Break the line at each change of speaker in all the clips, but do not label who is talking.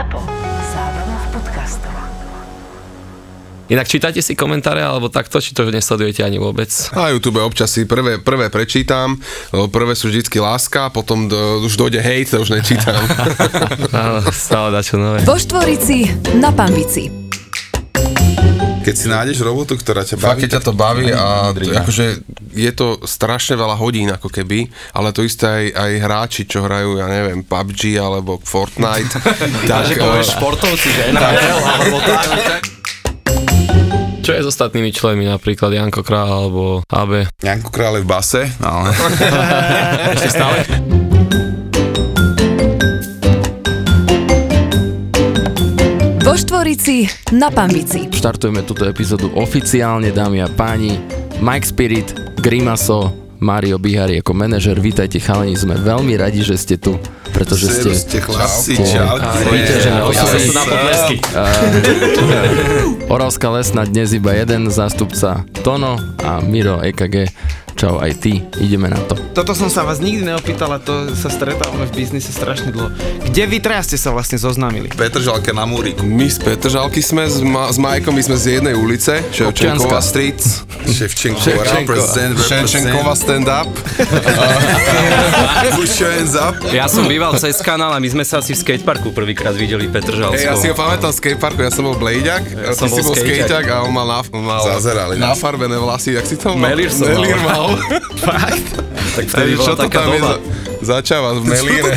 Zapo. Zábrná v podcastov.
Inak čítate si komentáre alebo takto, či to nesledujete ani vôbec?
Na YouTube občas si prvé, prvé prečítam, prvé sú vždycky láska, potom do, už dojde hejt, to už nečítam.
Áno, stále dačo nové.
Vo Štvorici na Pambici.
Keď si nájdeš robotu, ktorá ťa
Fakt,
baví,
keď ťa to baví a to, akože je to strašne veľa hodín ako keby, ale to isté aj, aj hráči, čo hrajú, ja neviem, PUBG alebo Fortnite. tak,
Takže povieš
eh,
športovci, že NHL alebo tak. Čo je s ostatnými členmi, napríklad Janko Král alebo AB?
Janko Krále v base, ale
Ešte stále?
Vo Štvorici na Pambici.
Štartujeme túto epizódu oficiálne, dámy a páni. Mike Spirit, Grimaso, Mario Bihari ako manažer, vítajte chalani, sme veľmi radi, že ste tu, pretože ste...
ste chlapci,
Poďme sa na potlesky.
Oravská lesná dnes iba jeden zástupca Tono a Miro EKG. Čau aj ty, ideme na to.
Toto som sa vás nikdy neopýtal, a to sa stretávame v biznise strašne dlho. Kde vy traja ste sa vlastne zoznámili?
Petržalka na múriku.
My z Petržalky sme, s, Ma- s Majkom, my sme z jednej ulice, Ševčenková. Street,
Ševčenkova, represent, your hands up.
Ja som býval cez kanál a my sme sa asi v skateparku prvýkrát videli.
Hey, ja si ho pamätám z skateparku, ja som bol blejďak, ja
som
ty si
bol
bol
skejťak.
skejťak a on mal, na, mal nafarbené vlasy, jak si to mal?
Melír som
Melír mal.
Tak vtedy bola
čo to
taká
tam je
doba.
za, začáva v Melíre?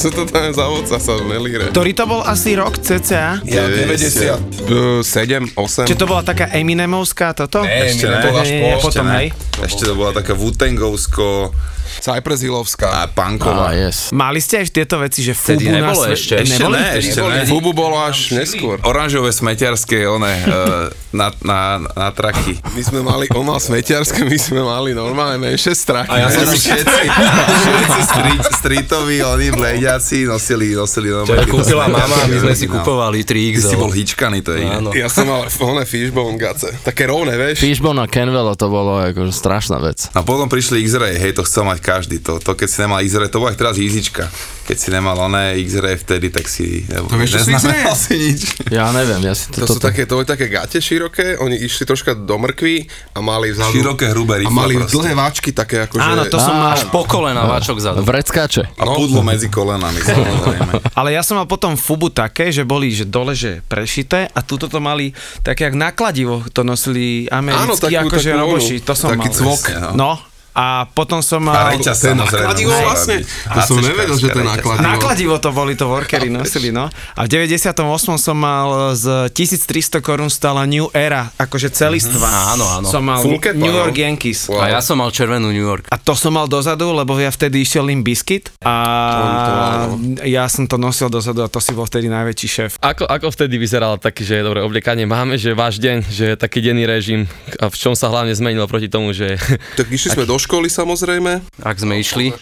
Co to tam je za oca sa v Melíre?
Ktorý to bol asi rok cca?
Ja
90. 7, 8.
Čiže to bola taká Eminemovská toto?
Ešte ne, ešte
potom,
ne.
hej.
Ešte to bola taká Wutangovsko
Cypress Hillovská.
a punková.
Á, yes.
Mali ste aj tieto veci, že Fubu na
nebolo
sve-
ešte.
Ešte
Neboli?
ne, ešte ne.
Fubu bolo až neskôr.
Oranžové smetiarské, one, uh, na, na, na traky.
My sme mali, on mal svetiarské, my sme mali normálne menšie strachy.
A ja som si všetci, všetci street, streetoví, oni blejďaci nosili, nosili
Čo kúpila mama a my sme si
No.
kupovali 3
Ty si bol hičkaný, to je iné.
Ja som mal oné fishbone gace. Také rovné, vieš?
Fishbone a Kenvelo to bolo akože strašná vec.
A potom prišli X-Ray, hej, to chcel mať každý. To, to keď si nemal X-Ray, to bola aj teraz Easyčka. Keď si nemal oné X-Ray vtedy, tak si...
To vieš, čo sú
neznamenal si nič.
Ja neviem, ja si
To
to,
sú také, to boli také gate široké, oni išli troška do mrkvy a mali vzadu...
Široké, hrubé,
A mali
proste.
dlhé váčky také akože...
Áno, to som mal.
Až po kolena váčok zadu.
Vreckáče.
A pudlo medzi kolenami, samozrejme.
Ale ja som mal potom Fubu také, že boli že dole, že prešité a tuto to mali také jak nakladivo, to nosili americkí, akože roboši, to som
taký
mal.
cvok.
No, a potom som
A
mal...
Ten nakladivo
musí
vlastne? To som nevedel, že to je
reťaz.
nakladivo.
Nákladivo to boli, to workery nosili, no. A v 98. som mal z 1300 korún stala New Era, akože celistva.
Áno, áno.
Som mal
cap,
New. York Yankees.
Wow.
A ja som mal červenú New York.
A to som mal dozadu, lebo ja vtedy išiel Limp Bizkit a
to
ja som to nosil dozadu a to si bol vtedy najväčší šéf.
Ako, ako vtedy vyzeral taký, že dobre, obliekanie máme, že váš deň, že taký denný režim a v čom sa hlavne zmenilo proti tomu, že
Tak išli sme do školy samozrejme.
Ak sme išli.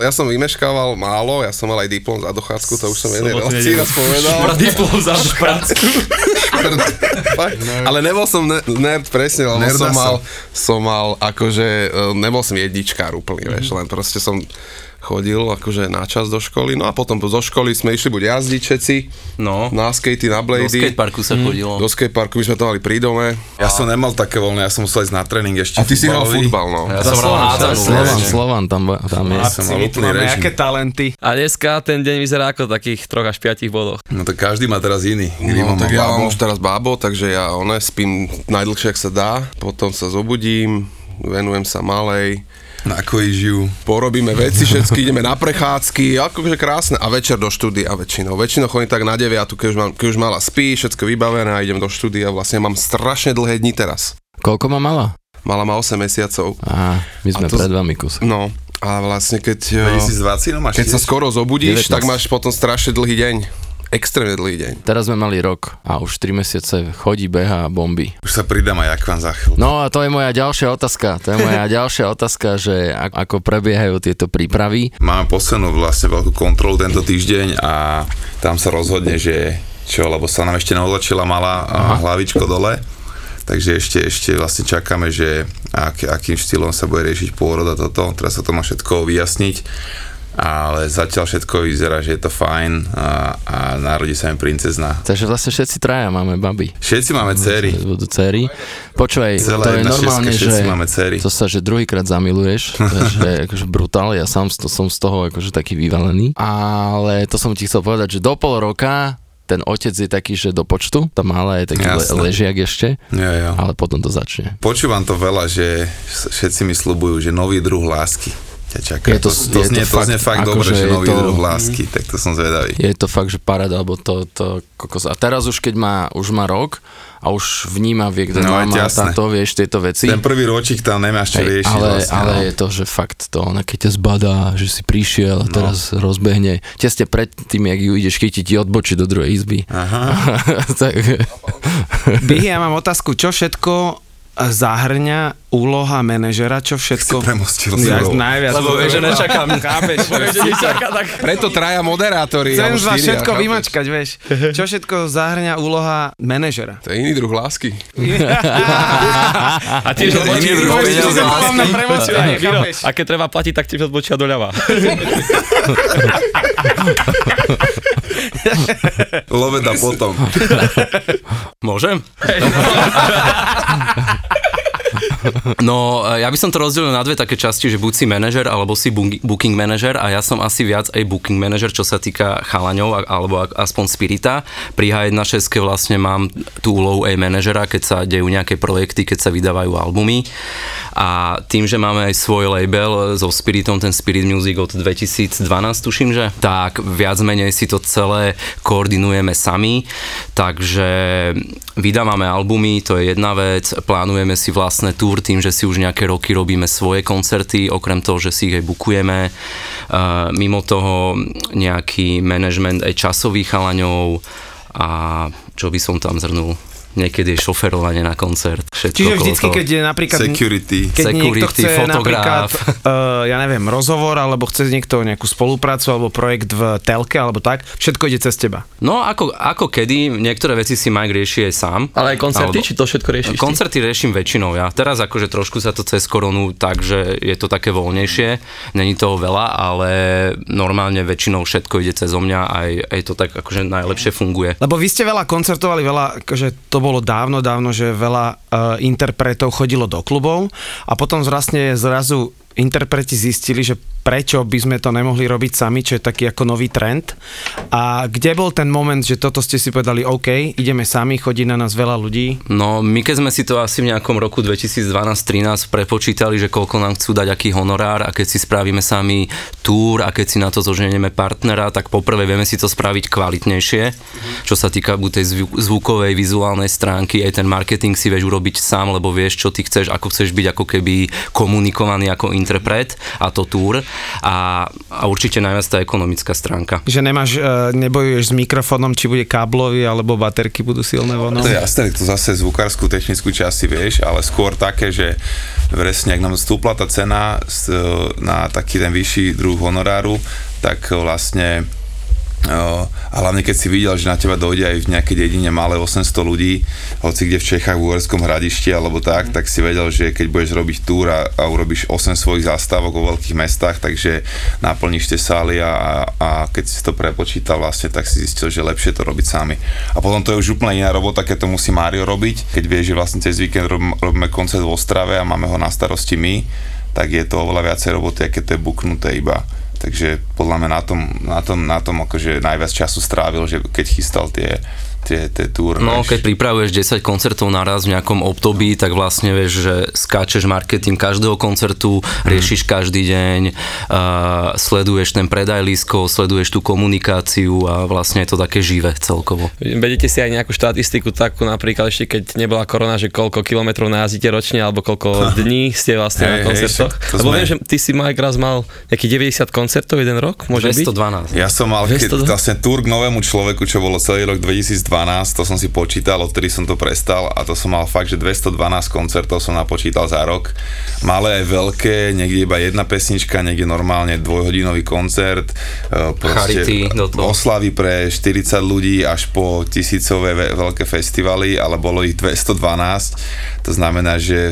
Ja som vymeškával málo, ja som mal aj diplom za dochádzku, to už som jednej relácii raz povedal.
diplom za.
Fakt. Ale nebol som ne- nerd presne, lebo
Nerda
som mal,
som.
som mal akože, e, nebol som jedničkár úplný, vieš, len proste som chodil akože na čas do školy, no a potom zo školy sme išli buď jazdiť všetci,
No,
na skatey, na
do
blady,
skateparku sa chodilo.
do skateparku, my sme to mali pri dome.
Ja som nemal také voľné, ja som musel ísť na tréning ešte
A ty si hral
futbalový.
futbal, no.
Ja som hral.
Slovan, Slovan, tam, tam je.
Ja som mal úplný režim.
aké talenty.
A dneska ten deň vyzerá ako takých troch až piatich bodoch.
No to každý má teraz iný.
No,
Grimo
tak
má
ja mám už teraz bábo, takže ja one, spím najdlhšie, ak sa dá, potom sa zobudím, venujem sa malej,
Na koji žijú.
porobíme veci, všetky ideme na prechádzky, akože krásne. A večer do štúdia väčšinou. Väčšinou chodím tak na 9, keď už, mám, keď už mala spí, všetko vybavené a idem do štúdia. Vlastne mám strašne dlhé dni teraz.
Koľko má mala?
Mala ma 8 mesiacov.
Aha, my sme
A to-
pred vami kus.
No a vlastne keď, eh,
2020, no máš
keď sa
tiež?
skoro zobudíš,
19.
tak máš potom strašne dlhý deň. Extrémne dlhý deň.
Teraz sme mali rok a už 3 mesiace chodí, beha a bomby.
Už sa pridám aj akvan za chvíľu.
No a to je moja ďalšia otázka. To je moja ďalšia otázka, že ako prebiehajú tieto prípravy.
Máme poslednú vlastne veľkú kontrolu tento týždeň a tam sa rozhodne, že čo, lebo sa nám ešte neodlačila malá a hlavičko dole. Takže ešte, ešte vlastne čakáme, že ak, akým štýlom sa bude riešiť pôrod a toto. Teraz sa to má všetko vyjasniť. Ale zatiaľ všetko vyzerá, že je to fajn a, a narodí sa mi princezna.
Takže vlastne všetci traja máme baby.
Všetci máme céry.
Budú céry. Počúvaj,
Celá
to je normálne,
šestka,
že
máme céry.
to sa, že druhýkrát zamiluješ, to je, že akože brutál, ja sám to, som z toho akože taký vyvalený. Ale to som ti chcel povedať, že do pol roka ten otec je taký, že do počtu, tá malá je taký le, ležiak ešte,
Jo, jo.
ale potom to začne.
Počúvam to veľa, že všetci mi slubujú, že nový druh lásky ťa čaká.
Je to-
to, to,
je to
znie, to
fakt,
znie fakt dobre, že nový
to-
druh lásky, tak to som zvedavý.
Je to fakt, že paráda, alebo to, to kokos. A teraz už keď má, už má rok a už vníma, vie, kde
No,
no,
jasné.
táto, vieš, tieto veci.
Ten prvý ročík tam nemáš čo riešiť
ale,
vlastne.
ale
no.
je to, že fakt to, ona keď ťa zbadá, že si prišiel a teraz rozbehne. Tesne pred tým, jak ju ideš chytiť, ti odbočí do druhej izby.
Aha.
tak,
Bihy, ja mám otázku, čo všetko zahrňa úloha manažera, čo
Si
všetko...
premostil
Ja najviac.
Lebo vieš, že nečakám.
Chápeš?
Preto traja moderátori.
Chcem z vás všetko
chápeš?
vymačkať, vieš. Čo všetko zahrňa úloha manažera?
To je iný druh lásky.
A tiež
si chápeš?
A keď treba platiť, tak tiež odbočia doľava.
Loveda potom.
Môžem? No, e, ja by som to rozdelil na dve také časti, že buď si manažer, alebo si booking manažer a ja som asi viac aj booking manažer, čo sa týka chalaňov, alebo aspoň Spirita. Pri H1.6 vlastne mám tú úlohu aj manažera, keď sa dejú nejaké projekty, keď sa vydávajú albumy. A tým, že máme aj svoj label so Spiritom, ten Spirit Music od 2012, tuším, že, tak viac menej si to celé koordinujeme sami, takže vydávame albumy, to je jedna vec, plánujeme si vlastné túr tým, že si už nejaké roky robíme svoje koncerty, okrem toho, že si ich aj bukujeme. Uh, mimo toho nejaký management aj časových chalaňov a čo by som tam zhrnul niekedy je šoferovanie na koncert. Všetko
Čiže vždycky,
toho.
keď je napríklad...
Security.
Keď niekto
Security,
chce
fotograf.
napríklad, uh, ja neviem, rozhovor, alebo chce niekto nejakú spoluprácu, alebo projekt v telke, alebo tak, všetko ide cez teba.
No ako, ako kedy, niektoré veci si Mike rieši aj sám.
ale aj koncerty,
Alebo-
či to všetko riešiš ty?
Koncerty riešim väčšinou ja. Teraz akože trošku sa to cez koronu, takže je to také voľnejšie. Není toho veľa, ale normálne väčšinou všetko ide cez mňa a aj, aj to tak akože najlepšie funguje.
Lebo vy ste veľa koncertovali, veľa, akože to bolo dávno, dávno, že veľa uh, interpretov chodilo do klubov a potom zrasne zrazu interpreti zistili, že prečo by sme to nemohli robiť sami, čo je taký ako nový trend. A kde bol ten moment, že toto ste si povedali, OK, ideme sami, chodí na nás veľa ľudí.
No, my keď sme si to asi v nejakom roku 2012-13 prepočítali, že koľko nám chcú dať aký honorár a keď si spravíme sami túr a keď si na to zoženieme partnera, tak poprvé vieme si to spraviť kvalitnejšie, čo sa týka buď tej zvu- zvukovej, vizuálnej stránky, aj ten marketing si vieš urobiť sám, lebo vieš, čo ty chceš, ako chceš byť ako keby komunikovaný ako interpret a to túr a, a určite najviac tá ekonomická stránka.
Že nemáš, uh, nebojuješ s mikrofónom, či bude káblový, alebo baterky budú silné vono.
To je jasné, to zase zvukárskú technickú časť si vieš, ale skôr také, že presne, ak nám stúpla tá cena s- na taký ten vyšší druh honoráru, tak vlastne a hlavne keď si videl, že na teba dojde aj v nejakej dedine malé 800 ľudí, hoci kde v Čechách, v Uhorskom hradišti alebo tak, tak si vedel, že keď budeš robiť túr a, a urobíš 8 svojich zastávok vo veľkých mestách, takže naplníš tie sály a, a keď si to prepočítal vlastne, tak si zistil, že lepšie to robiť sami. A potom to je už úplne iná robota, keď to musí Mário robiť, keď vie, že vlastne cez víkend rob, robíme koncert v Ostrave a máme ho na starosti my, tak je to oveľa viacej roboty, keď to je buknuté iba takže podľa mňa na tom, na tom, na tom akože najviac času strávil, že keď chystal tie, tie, tie túr.
No, keď pripravuješ 10 koncertov naraz v nejakom období, tak vlastne vieš, že skáčeš marketing každého koncertu, riešiš každý deň, uh, sleduješ ten predaj lístkov, sleduješ tú komunikáciu a vlastne je to také živé celkovo.
Vedete si aj nejakú štatistiku takú, napríklad ešte keď nebola korona, že koľko kilometrov najazdíte ročne, alebo koľko dní ste vlastne
Hej,
na
hej,
koncertoch?
to
Lebo
sme-
viem, že ty si Mike raz mal nejakých 90 koncertov jeden rok, môže byť?
212.
Ja som mal
200
keď, vlastne túr k novému človeku, čo bolo celý rok 2012, to som si počítal, odtedy som to prestal a to som mal fakt, že 212 koncertov som napočítal za rok. Malé veľké, niekde iba jedna pesnička, niekde normálne dvojhodinový koncert, e,
Charity toho.
oslavy pre 40 ľudí až po tisícové ve- veľké festivaly, ale bolo ich 212. To znamená, že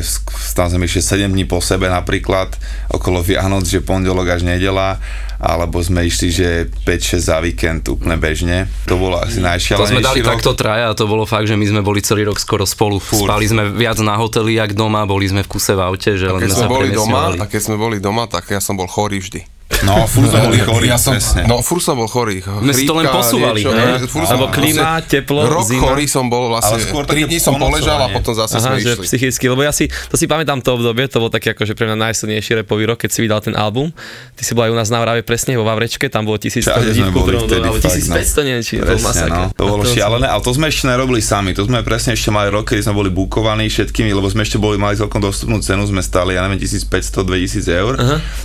tam sme išli 7 dní po sebe napríklad, okolo Vianoc, že pondelok až nedela alebo sme išli, že 5-6 za víkend úplne bežne. To bolo asi
To
najšialenejší
sme dali
rok.
takto traja a to bolo fakt, že my sme boli celý rok skoro spolu.
Furt.
Spali sme viac na hoteli, jak doma, boli sme v kuse v aute, že len
Keď
sme
sme
sa
boli doma, a keď sme boli doma, tak ja som bol chorý vždy.
No, furt sme boli chorí,
ja som,
presne.
no furt som bol chorý.
My si to len posúvali,
niečo,
ne?
som-
klíma,
proste
teplo,
Rok
zima.
chorý som bol vlastne,
Ale skôr
3
také
dní som poležal a potom zase
Aha,
sme
že
išli.
psychicky, lebo ja si, to si pamätám to obdobie, to bol taký akože pre mňa najsilnejší repový rok, keď si vydal ten album. Ty si bol aj u nás na Vrave presne vo Vavrečke, tam bolo 1100
Všade
ľudí
sme
v
boli
Kuprovom,
vtedy
alebo
fakt,
1500 neviem, či to bol masaker.
no. To bolo
A
šialené, ale to sme ešte nerobili sami, to sme presne ešte mali rok, kedy sme boli bukovaní všetkými, lebo sme ešte boli, mali celkom dostupnú cenu, sme stali, ja neviem, 1500-2000 eur,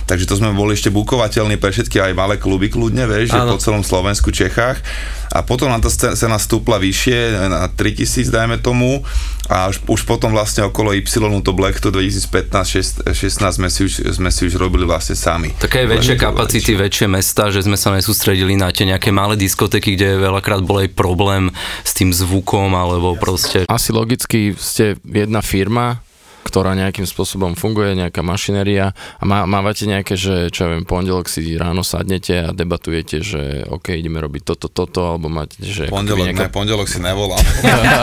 takže to sme boli ešte bukovateľní pre všetky aj malé kluby kľudne, vieš, že po celom Slovensku, Čechách. A potom nám tá ce- cena stúpla vyššie, na 3000 dajme tomu. A už, už potom vlastne okolo Y to Black to 2015-16 sme, si už, sme si už robili vlastne sami.
Také väčšie kapacity, väčšie. mesta, že sme sa nesústredili na tie nejaké malé diskotéky, kde veľakrát bol aj problém s tým zvukom, alebo proste...
Asi logicky ste jedna firma, ktorá nejakým spôsobom funguje, nejaká mašinéria a má, mávate nejaké, že čo ja viem, pondelok si ráno sadnete a debatujete, že OK, ideme robiť toto, toto, alebo máte, že...
Pondelok,
nejaká-
ne, pondelok si nevolám.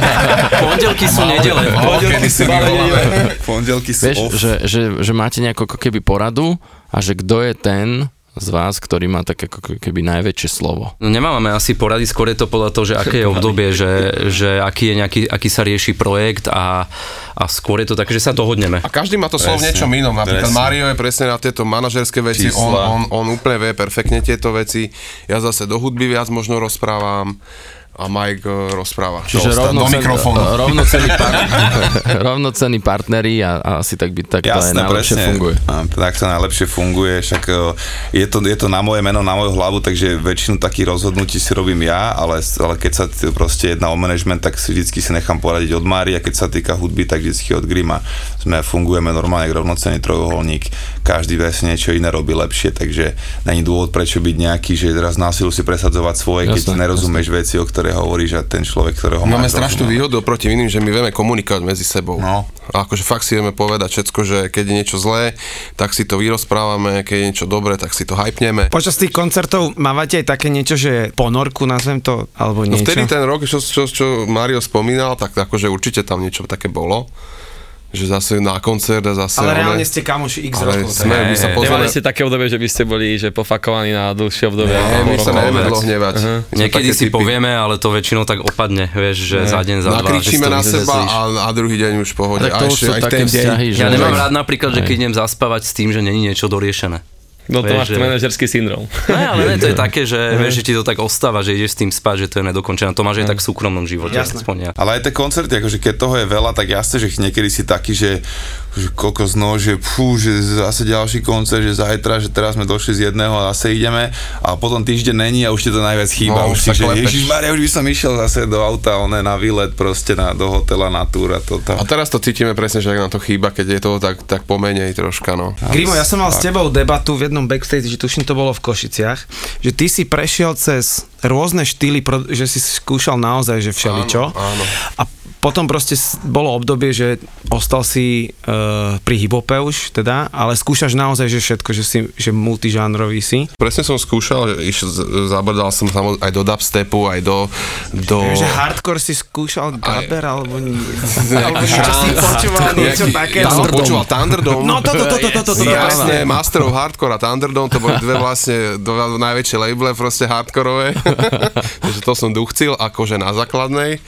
Pondelky sú nedele.
Pondelky si Pondelky sú
Vieš, že, že, že máte nejakú keby poradu a že kto je ten z vás, ktorý má tak ako keby najväčšie slovo.
No nemáme asi porady, skôr je to podľa toho, že aké je obdobie, že, že aký, je nejaký, aký sa rieši projekt a, a skôr je to také, že sa dohodneme.
A každý má to slovo v niečom inom. Napríklad
presne.
Mario je presne na tieto manažerské veci, on, on, on úplne vie perfektne tieto veci. Ja zase do hudby viac možno rozprávam a Mike eh, rozpráva.
Čiže
do, do
rovnocen,
mikrofónu.
rovnocenní, par, rovnocenní partneri a, a asi tak by tak to aj
Jasné,
najlepšie
presne.
funguje.
A, tak sa najlepšie funguje, však e, je to, je to na moje meno, na moju hlavu, takže väčšinu takých rozhodnutí si robím ja, ale, ale keď sa proste jedná o management, tak si vždycky si nechám poradiť od Mári a keď sa týka hudby, tak vždycky od Grima. Sme fungujeme normálne ako rovnocenný trojuholník, každý vesne niečo iné robí lepšie, takže není dôvod prečo byť nejaký, že teraz násilu si presadzovať svoje, keď
Jasné,
nerozumieš veci, o ktoré hovoríš a ten človek, ktorého
Máme
máš,
strašnú výhodu oproti iným, že my vieme komunikovať medzi sebou.
No.
A akože fakt si vieme povedať všetko, že keď je niečo zlé, tak si to vyrozprávame, keď je niečo dobré, tak si to hypneme.
Počas tých koncertov mávate aj také niečo, že ponorku, nazvem to, alebo
No
niečo?
vtedy ten rok, čo, čo, čo Mario spomínal, tak akože určite tam niečo také bolo. Že zase na koncert a zase...
Ale
one-
reálne ste kamoši x
Ale
rokov.
sme, my sa
Nemali
poznáme...
ste také obdobie, že by ste boli že pofakovaní na dlhšie obdobie?
Nie,
ako
my sa nevieme dlho hnevať. Sme
Niekedy si
typy.
povieme, ale to väčšinou tak opadne, vieš, že za deň, za dva.
Nakričíme
to
na seba a, a druhý deň už v pohode.
Tak
A
to už
ešte
sú
aj
také vzťahy, že...
Ja nemám rád napríklad, že keď idem zaspávať s tým, že není niečo doriešené.
No to
Vieš,
máš
že-
manažerský syndrom.
Ne, ale ne, to je také, že, vieš, že ti to tak ostáva, že ideš s tým spať, že to je nedokončené. To máš aj tak v súkromnom živote.
Jasné.
Aspoň ja.
Ale aj tie koncerty, akože keď toho je veľa, tak jasne, že niekedy si taký, že, že kokos no, že fú, že zase ďalší koncert, že zajtra, že teraz sme došli z jedného a zase ideme a potom týždeň není a už ti to najviac chýba.
No,
už si, že
klepeš.
Ježiš Maria, už by som išiel zase do auta, one na výlet proste na, do hotela, na túr a toto.
A teraz to cítime presne, že ak nám to chýba, keď je toho tak, tak pomenej troška, no.
Grimo, ja som mal s tebou debatu v jednom backstage, že tuším to bolo v Košiciach, že ty si prešiel cez rôzne štýly, že si skúšal naozaj, že všeličo.
Áno, áno.
A potom proste bolo obdobie, že ostal si uh, pri hibope už teda, ale skúšaš naozaj, že všetko, že si že multižánrový si.
Presne som skúšal, iš, zabrdal som samozrejme aj do dubstepu, aj do... do...
Že hardcore si skúšal Gaber, alebo, alebo niečo si počúval, niečo také.
Ja som počúval Thunderdome.
No toto, toto, toto, toto, toto,
Jasne, Master of Hardcore a Thunderdome, to boli dve vlastne dva najväčšie labele, proste hardkorové. Takže to som duchcil, akože na základnej.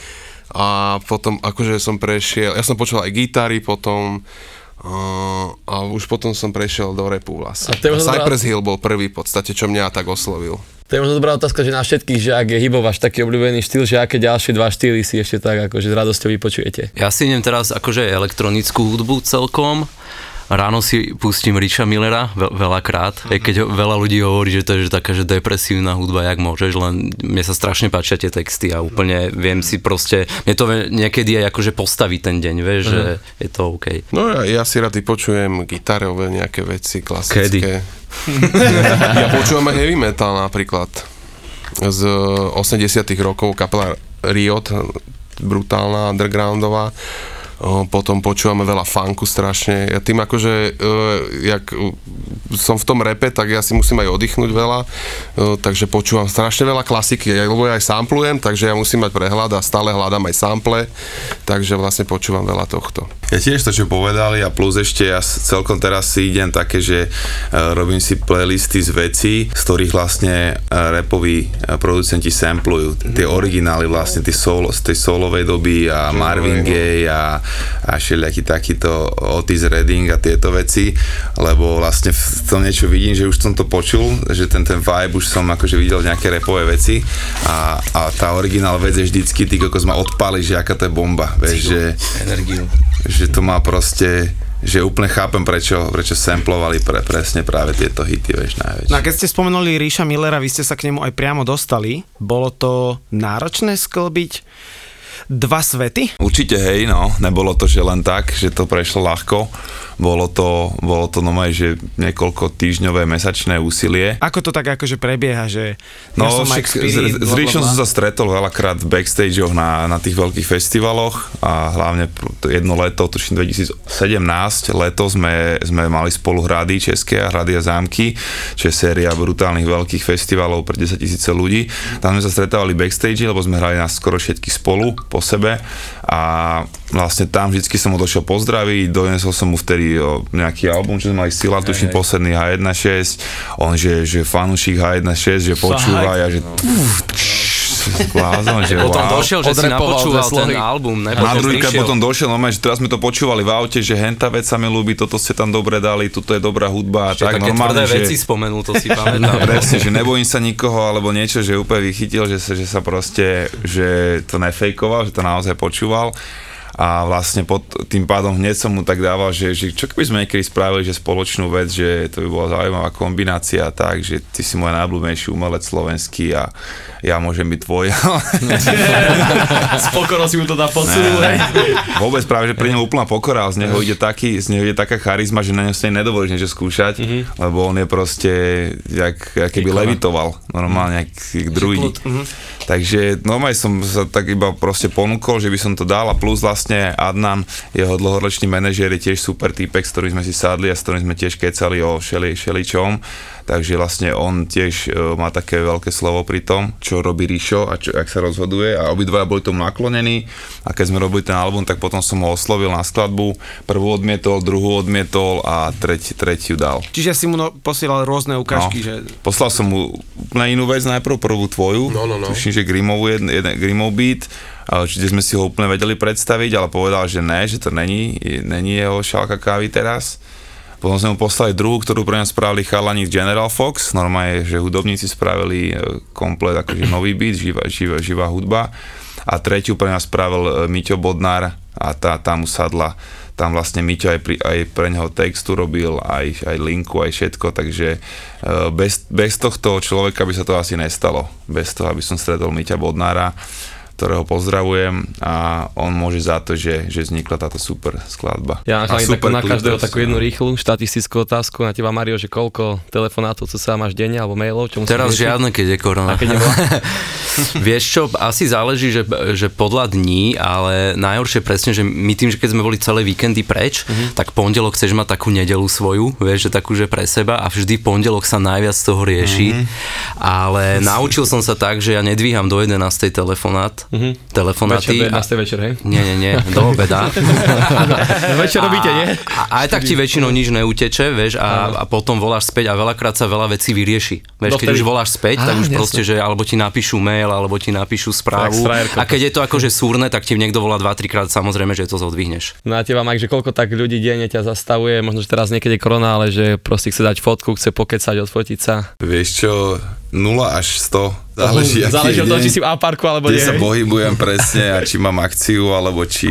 A potom akože som prešiel, ja som počúval aj gitary potom, uh, a už potom som prešiel do repu vlastne.
A
A Cypress
dobrá-
Hill bol prvý v podstate, čo mňa tak oslovil.
To je možno dobrá otázka, že na všetkých, že ak je hibov váš taký obľúbený štýl, že aké ďalšie dva štýly si ešte tak akože s radosťou vypočujete.
Ja si idem teraz akože elektronickú hudbu celkom. Ráno si pustím Richa Millera veľ, veľakrát, aj keď ho, veľa ľudí hovorí, že to je že taká že depresívna hudba, jak môžeš, len mne sa strašne páčia tie texty a úplne viem si proste, mne to niekedy aj akože postaví ten deň, vieš, že je to OK.
No ja, ja si rád vypočujem gitarové nejaké veci klasické. ja počúvam aj heavy metal napríklad z 80 rokov kapela Riot, brutálna, undergroundová. Potom počúvame veľa funku strašne. Ja tým akože, e, jak som v tom repe, tak ja si musím aj oddychnúť veľa, e, takže počúvam strašne veľa klasiky, lebo ja aj samplujem, takže ja musím mať prehľad a stále hľadám aj sample, takže vlastne počúvam veľa tohto.
Ja tiež to, čo povedali a plus ešte ja celkom teraz si idem také, že e, robím si playlisty z vecí, z ktorých vlastne rapoví e, producenti samplujú. Tie originály vlastne, tie solo, z tej solovej doby a Marvin Gaye a, a všelijaký takýto Otis Redding a tieto veci, lebo vlastne v tom niečo vidím, že už som to počul, že ten, ten vibe už som akože videl nejaké repové veci a, a tá originál vec je vždycky, ty kokos ma odpáli, že aká to je bomba, vieš, že
Energiu.
že to má proste, že úplne chápem, prečo, prečo samplovali pre, presne práve tieto hity, vieš, najväčšie.
No a keď ste spomenuli Ríša Millera, vy ste sa k nemu aj priamo dostali. Bolo to náročné sklbiť dva svety?
Určite hej, no, nebolo to, že len tak, že to prešlo ľahko. Bolo to, bolo to normálne, že niekoľko týždňové, mesačné úsilie.
Ako to tak akože prebieha, že
No,
ja som
však
Spirit,
s, s Ríšom som sa stretol veľakrát v backstageoch na, na tých veľkých festivaloch a hlavne jedno leto, tuším 2017, leto sme, sme mali spolu hrady České a hrady a zámky, čo je séria brutálnych veľkých festivalov pre 10 tisíce ľudí. Tam sme sa stretávali backstage, lebo sme hrali na skoro všetky spolu po sebe a vlastne tam vždycky som ho došiel pozdraviť, donesol som mu vtedy nejaký album, čo sme mali Sila, tuším posledný H1.6, on že, že fanúšik H1.6, že počúva a že blázon, že
Potom
wow.
došiel, že si napočúval ten album, ne?
Na druhýkrát potom došiel, no že teraz sme to počúvali v aute, že henta vec sa mi ľúbi, toto ste tam dobre dali, tuto je dobrá hudba a tak
také
normálne,
tvrdé
že...
veci spomenul, to si
No,
pamätám.
presne, že nebojím sa nikoho, alebo niečo, že úplne vychytil, že sa, že sa proste, že to nefejkoval, že to naozaj počúval a vlastne pod tým pádom hneď som mu tak dával, že, že čo keby sme niekedy spravili, že spoločnú vec, že to by bola zaujímavá kombinácia a tak, že ty si môj najblúbenejší umelec slovenský a ja môžem byť tvoj.
S pokorou si mu to dá hej.
Vôbec práve, že pri ňom úplná pokora, z neho ide taký, z neho ide taká charizma, že na ňom si ani nedovolíš niečo skúšať,
Mhm.
lebo on je proste, jak, jak keby levitoval, normálne, jak, jak druidi.
mhm.
Takže normálne som sa tak iba proste ponúkol, že by som to dal a plus vlastne Adnan, jeho dlhoročný manažér je tiež super týpek, s ktorým sme si sadli a s ktorým sme tiež kecali o šeli, šeličom. Takže vlastne on tiež e, má také veľké slovo pri tom, čo robí Ríšo a čo, ak sa rozhoduje a obidvaja boli tomu naklonení a keď sme robili ten album, tak potom som ho oslovil na skladbu, prvú odmietol, druhú odmietol a tretí, tretiu dal.
Čiže si mu no, posielal rôzne ukážky,
No.
že...
Poslal som mu úplne inú vec najprv, prvú tvoju,
No, no, no.
tuším, že Grimovú jeden, jeden Grimov beat, čiže sme si ho úplne vedeli predstaviť, ale povedal, že ne, že to není, není jeho šálka kávy teraz. Potom sme mu poslali druhú, ktorú pre nás spravili chalani General Fox, normálne, že hudobníci spravili e, komplet akože nový beat, živá, živá, živá hudba. A tretiu pre nás spravil e, Miťo Bodnár a tá, tá mu sadla tam vlastne Miťo aj, pri, aj pre neho textu robil, aj, aj linku, aj všetko, takže e, bez, bez tohto človeka by sa to asi nestalo. Bez toho, aby som stretol Miťa Bodnára, ktorého pozdravujem a on môže za to, že, že vznikla táto super skladba.
Ja
A
takú na každého takú jednu
no.
rýchlu štatistickú otázku na teba, Mario, že koľko telefonátov, co sa máš denne, alebo mailov, čo musíš
Teraz žiadne, keď je korona.
A keď?
Vieš čo, asi záleží, že, že podľa dní, ale najhoršie presne, že my tým, že keď sme boli celé víkendy preč,
Mhm.
tak pondelok chceš mať takú nedelu svoju, vieš, že takú, že pre seba a vždy pondelok sa najviac z toho rieši.
Mhm.
Ale naučil som sa tak, že ja nedvíham do 11. telefonát,
Večer
telefonáty.
do
a-
11. večer, hej?
Nie, nie, nie, do obeda.
No večer robíte, nie?
A, aj tak ti väčšinou nič neuteče, vieš, a, a potom voláš späť a veľakrát sa veľa vecí vyrieši. Vieš, keď už voláš späť, tak už proste, že alebo ti napíšu mail, alebo ti napíšu správu. A keď je to akože súrne, tak ti niekto volá 2-3 krát, samozrejme, že to zodvihneš.
Na teba, Mike, že koľko tak ľudí denne ťa zastavuje, možno, že teraz niekedy korona, ale že proste chce dať fotku, chce pokecať, odfotiť sa.
Vieš čo, 0 až 100, záleží, aký
Záleží od toho, či si v A-parku, alebo
kde
nie.
sa pohybujem presne a či mám akciu, alebo či,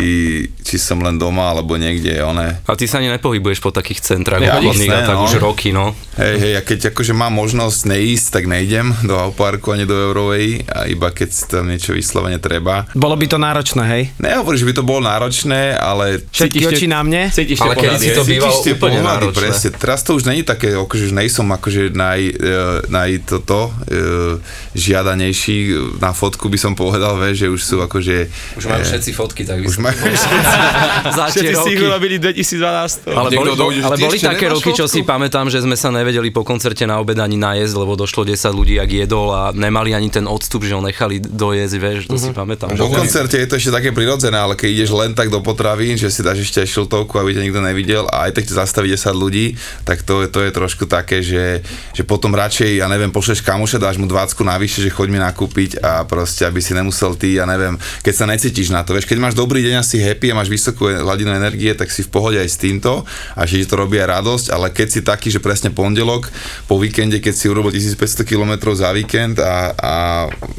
či som len doma, alebo niekde, one.
A ty sa ani nepohybuješ po takých centrách
Ja
obchodných a
ne,
tak
no.
už roky, no.
Hej, hej, a keď akože mám možnosť neísť, tak nejdem do Auparku ani do Eurovej, a iba keď tam niečo vyslovene treba.
Bolo by to náročné, hej?
Nehovorím, že by to bolo náročné, ale
Všetky oči na mne?
Cítiš
Ale
pohľady,
si to
hej?
býval
Cítiš tie
úplne
pohľady,
náročné.
presne. Teraz to už není také, akože už nejsom akože naj, e, naj toto, e, žiadanejší. Na fotku by som povedal, vieš, že už sú akože...
Už majú
e,
všetci fotky, tak
Už majú,
Všetci si ich urobili 2012.
Ale boli,
dojde, že
ale boli také roky, čo si pamätám, že sme sa nevedeli po koncerte na obed ani najesť, lebo došlo 10 ľudí, ak jedol a nemali ani ten odstup, že ho nechali dojesť, vieš, to si pamätám.
Po koncerte je to ešte také prirodzené, ale keď ideš len tak do potravy, že si dáš ešte aj šiltovku, aby ťa nikto nevidel a aj tak zastaví 10 ľudí, tak to, to je trošku také, že, že potom radšej, ja neviem, pošleš kamoša, dáš mu 20 navyše, že choď mi nakúpiť a proste, aby si nemusel ty, ja neviem, keď sa necítiš na to, vieš, keď máš dobrý deň a si happy a máš vysokú hladinu energie, tak si v pohode aj s týmto a že to robí aj radosť, ale keď si taký, že presne pondelok, po víkende, keď si urobil 1500 km za víkend a, a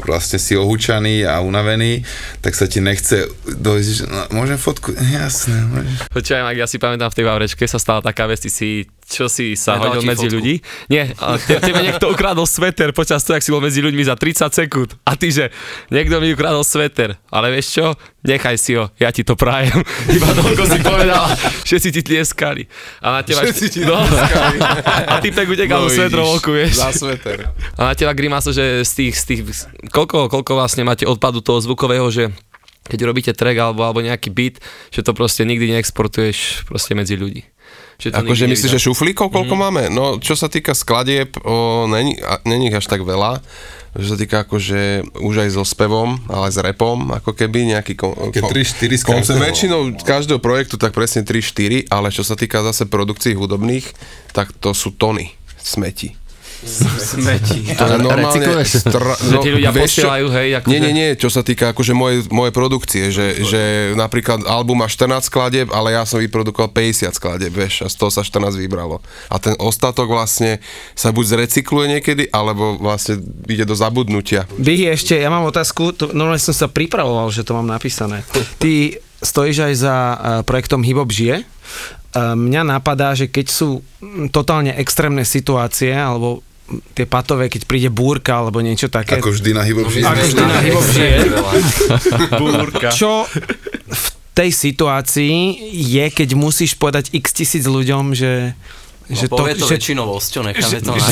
vlastne si ohúčaný a unavený, tak sa ti nechce dojsť, no, môžem fotku? Jasné, môžeš.
Počúvaj, ja si pamätám v tej Vavrečke sa stala taká vec, ty si čo si sa
Nedal
hodil
ti
medzi
fotku.
ľudí. Nie, te, tebe niekto ukradol sveter počas toho, ak si bol medzi ľuďmi za 30 sekúnd. A ty, že niekto mi ukradol sveter. Ale vieš čo? Nechaj si ho, ja ti to prajem. Iba toľko si povedal, všetci ti tlieskali. A na teba...
Všetci ti
no, A ty pek utekal no, svetrom oku, vieš.
Za sveter.
A na teba grimaso, že z tých, z tých koľko, koľko vlastne máte odpadu toho zvukového, že keď robíte track alebo, alebo nejaký beat, že to proste nikdy neexportuješ proste medzi ľudí. Že
Akože myslíš, že šuflíkov koľko máme? No, čo sa týka skladieb, o, není, a- není ich až tak veľa. Čo sa týka akože už aj so spevom, ale s repom, ako keby nejaký kon,
Keď
kon-
3-4 z
koncept.
každého.
Väčšinou každého projektu tak presne 3-4, ale čo sa týka zase produkcií hudobných, tak to sú tony smeti.
Smeti.
To je normálne... Stra-
Že ti ľudia
vieš
posielajú, hej, akože-
Nie, nie, nie, čo sa týka akože mojej, mojej produkcie, že, že napríklad album má 14 skladeb, ale ja som vyprodukoval 50 skladeb, vieš, a z toho sa 14 vybralo. A ten ostatok vlastne sa buď zrecykluje niekedy, alebo vlastne ide do zabudnutia.
Vy ešte, ja mám otázku, to, normálne som sa pripravoval, že to mám napísané. Ty stojíš aj za uh, projektom Hibop žije. Uh, mňa napadá, že keď sú totálne extrémne situácie, alebo tie patové, keď príde búrka alebo niečo také.
Ako vždy na hybov
Ako vždy na hip-hop žije.
Búrka.
Čo v tej situácii je, keď musíš povedať x tisíc ľuďom, že...
Že
Že
no, povie to,
že,
väčšinou Osťo, necháme to na...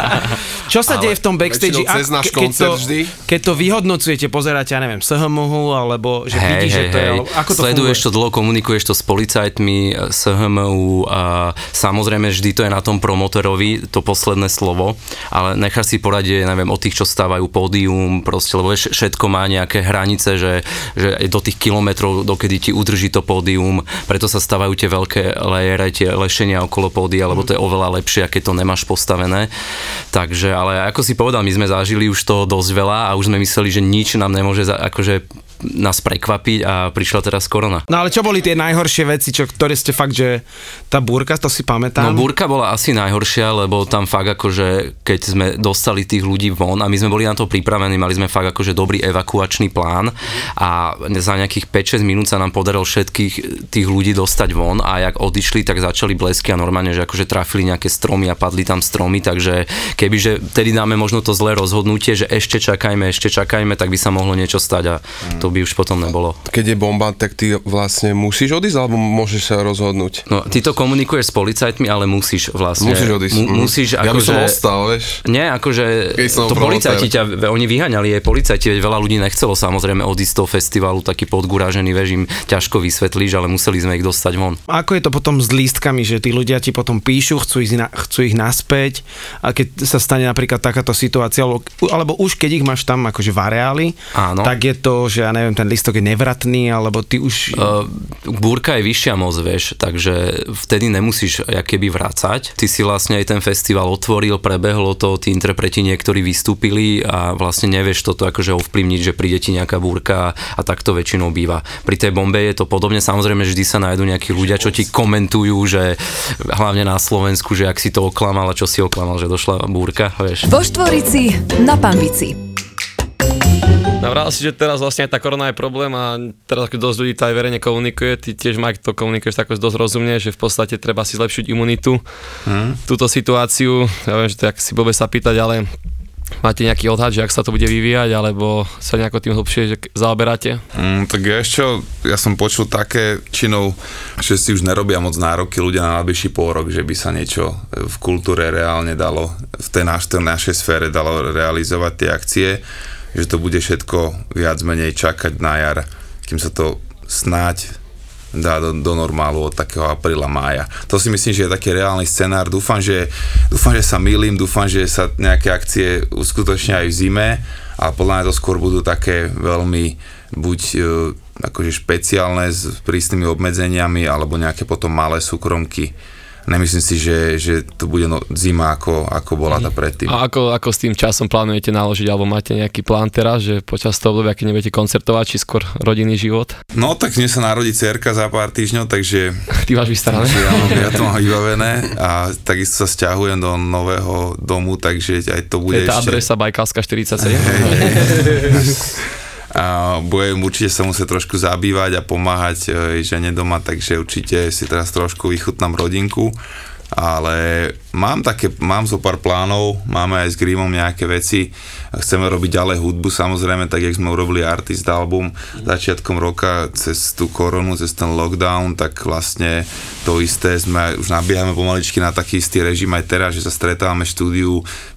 čo sa deje v tom backstage?
cez náš
keď, to,
vždy.
keď to vyhodnocujete, pozeráte, ja neviem, SHMU, alebo že
Hej,
vidíš, že
hej,
to je...
hej.
Ako to
Sleduješ
funguje?
to dlho, komunikuješ to s policajtmi, s HMU a samozrejme vždy to je na tom promotorovi, to posledné slovo, ale necháš si poradiť, neviem, o tých, čo stávajú pódium, proste, lebo všetko má nejaké hranice, že, že do tých kilometrov, dokedy ti udrží to pódium, preto sa stávajú tie veľké lejere, tie lešenia okolo pódia, lebo to je oveľa lepšie, keď to nemáš postavené. Takže, ale ako si povedal, my sme zažili už toho dosť veľa a už sme mysleli, že nič nám nemôže akože nás prekvapiť a prišla teraz korona.
No ale čo boli tie najhoršie veci, čo, ktoré ste fakt, že tá búrka, to si pamätám.
No búrka bola asi najhoršia, lebo tam fakt akože, keď sme dostali tých ľudí von a my sme boli na to pripravení, mali sme fakt akože dobrý evakuačný plán a za nejakých 5-6 minút sa nám podarilo všetkých tých ľudí dostať von a jak odišli, tak začali blesky a normálne, že akože trafili nejaké stromy a padli tam stromy, takže kebyže tedy dáme možno to zlé rozhodnutie, že ešte čakajme, ešte čakajme, tak by sa mohlo niečo stať a to by už potom nebolo.
Keď je bomba, tak ty vlastne musíš odísť, alebo môžeš sa rozhodnúť?
No, ty to komunikuješ s policajtmi, ale musíš vlastne.
Musíš odísť.
Mu,
mhm.
musíš
ja by
akože...
som ostal, vieš.
Nie, akože to policajti ťa, oni vyhaňali aj policajti, veď veľa ľudí nechcelo samozrejme odísť z toho festivalu, taký podguražený, vieš, im ťažko vysvetlíš, ale museli sme ich dostať von.
Ako je to potom s lístkami, že tí ľudia ti potom píšu, chcú ich, na, chcú ich naspäť a keď sa stane napríklad takáto situácia, alebo, alebo už keď ich máš tam akože v areáli,
Áno.
tak je to, že ja neviem, ten lístok je nevratný, alebo ty už...
Uh, búrka je vyššia moc, vieš, takže vtedy nemusíš keby vrácať. Ty si vlastne aj ten festival otvoril, prebehlo to, tí interpreti niektorí vystúpili a vlastne nevieš toto akože ovplyvniť, že príde ti nejaká búrka a tak to väčšinou býva. Pri tej bombe je to podobne, samozrejme vždy sa nájdú nejakí ľudia, čo ti komentujú, že hlavne na Slovensku, že ak si to oklamal a čo si oklamal, že došla búrka, vieš.
Vo Štvorici na Pambici.
Navral si, že teraz vlastne aj tá korona je problém a teraz keď dosť ľudí to aj verejne komunikuje, ty tiež Mike to komunikuješ tako dosť rozumne, že v podstate treba si zlepšiť imunitu,
Hm?
túto situáciu, ja viem, že to je ak si blbé sa pýtať, ale Máte nejaký odhad, že ak sa to bude vyvíjať, alebo sa nejako tým hlbšie že zaoberáte?
Mm, tak ja ešte, ja som počul také činou, že si už nerobia moc nároky ľudia na najbližší pôrok, že by sa niečo v kultúre reálne dalo, v tej, naš, tej našej sfére dalo realizovať tie akcie, že to bude všetko viac menej čakať na jar, kým sa to snáď dá do, do normálu od takého apríla, mája. To si myslím, že je taký reálny scenár. Dúfam, že, dúfam, že sa milím, dúfam, že sa nejaké akcie uskutočnia aj v zime, ale podľa mňa to skôr budú také veľmi buď e, akože špeciálne s prísnymi obmedzeniami, alebo nejaké potom malé súkromky nemyslím si, že, že to bude no, zima ako, ako bola tá predtým.
A ako, ako s tým časom plánujete naložiť, alebo máte nejaký plán teraz, že počas toho obdobia, keď nebudete koncertovať, či skôr rodinný život?
No tak mne sa narodí cerka za pár týždňov, takže...
Ty máš vystarané.
Ja, ja to mám vybavené a takisto sa stiahujem do nového domu, takže aj to bude
Je tá
ešte...
adresa Bajkalská 47?
Hej, hej, hej. a budem určite sa musieť trošku zabývať a pomáhať e, žene doma, takže určite si teraz trošku vychutnám rodinku ale mám také, mám zo pár plánov, máme aj s Grimom nejaké veci, chceme robiť ďalej hudbu samozrejme, tak jak sme urobili Artist album začiatkom roka cez tú koronu, cez ten lockdown, tak vlastne to isté sme, už nabiehame pomaličky na taký istý režim aj teraz, že sa stretávame v štúdiu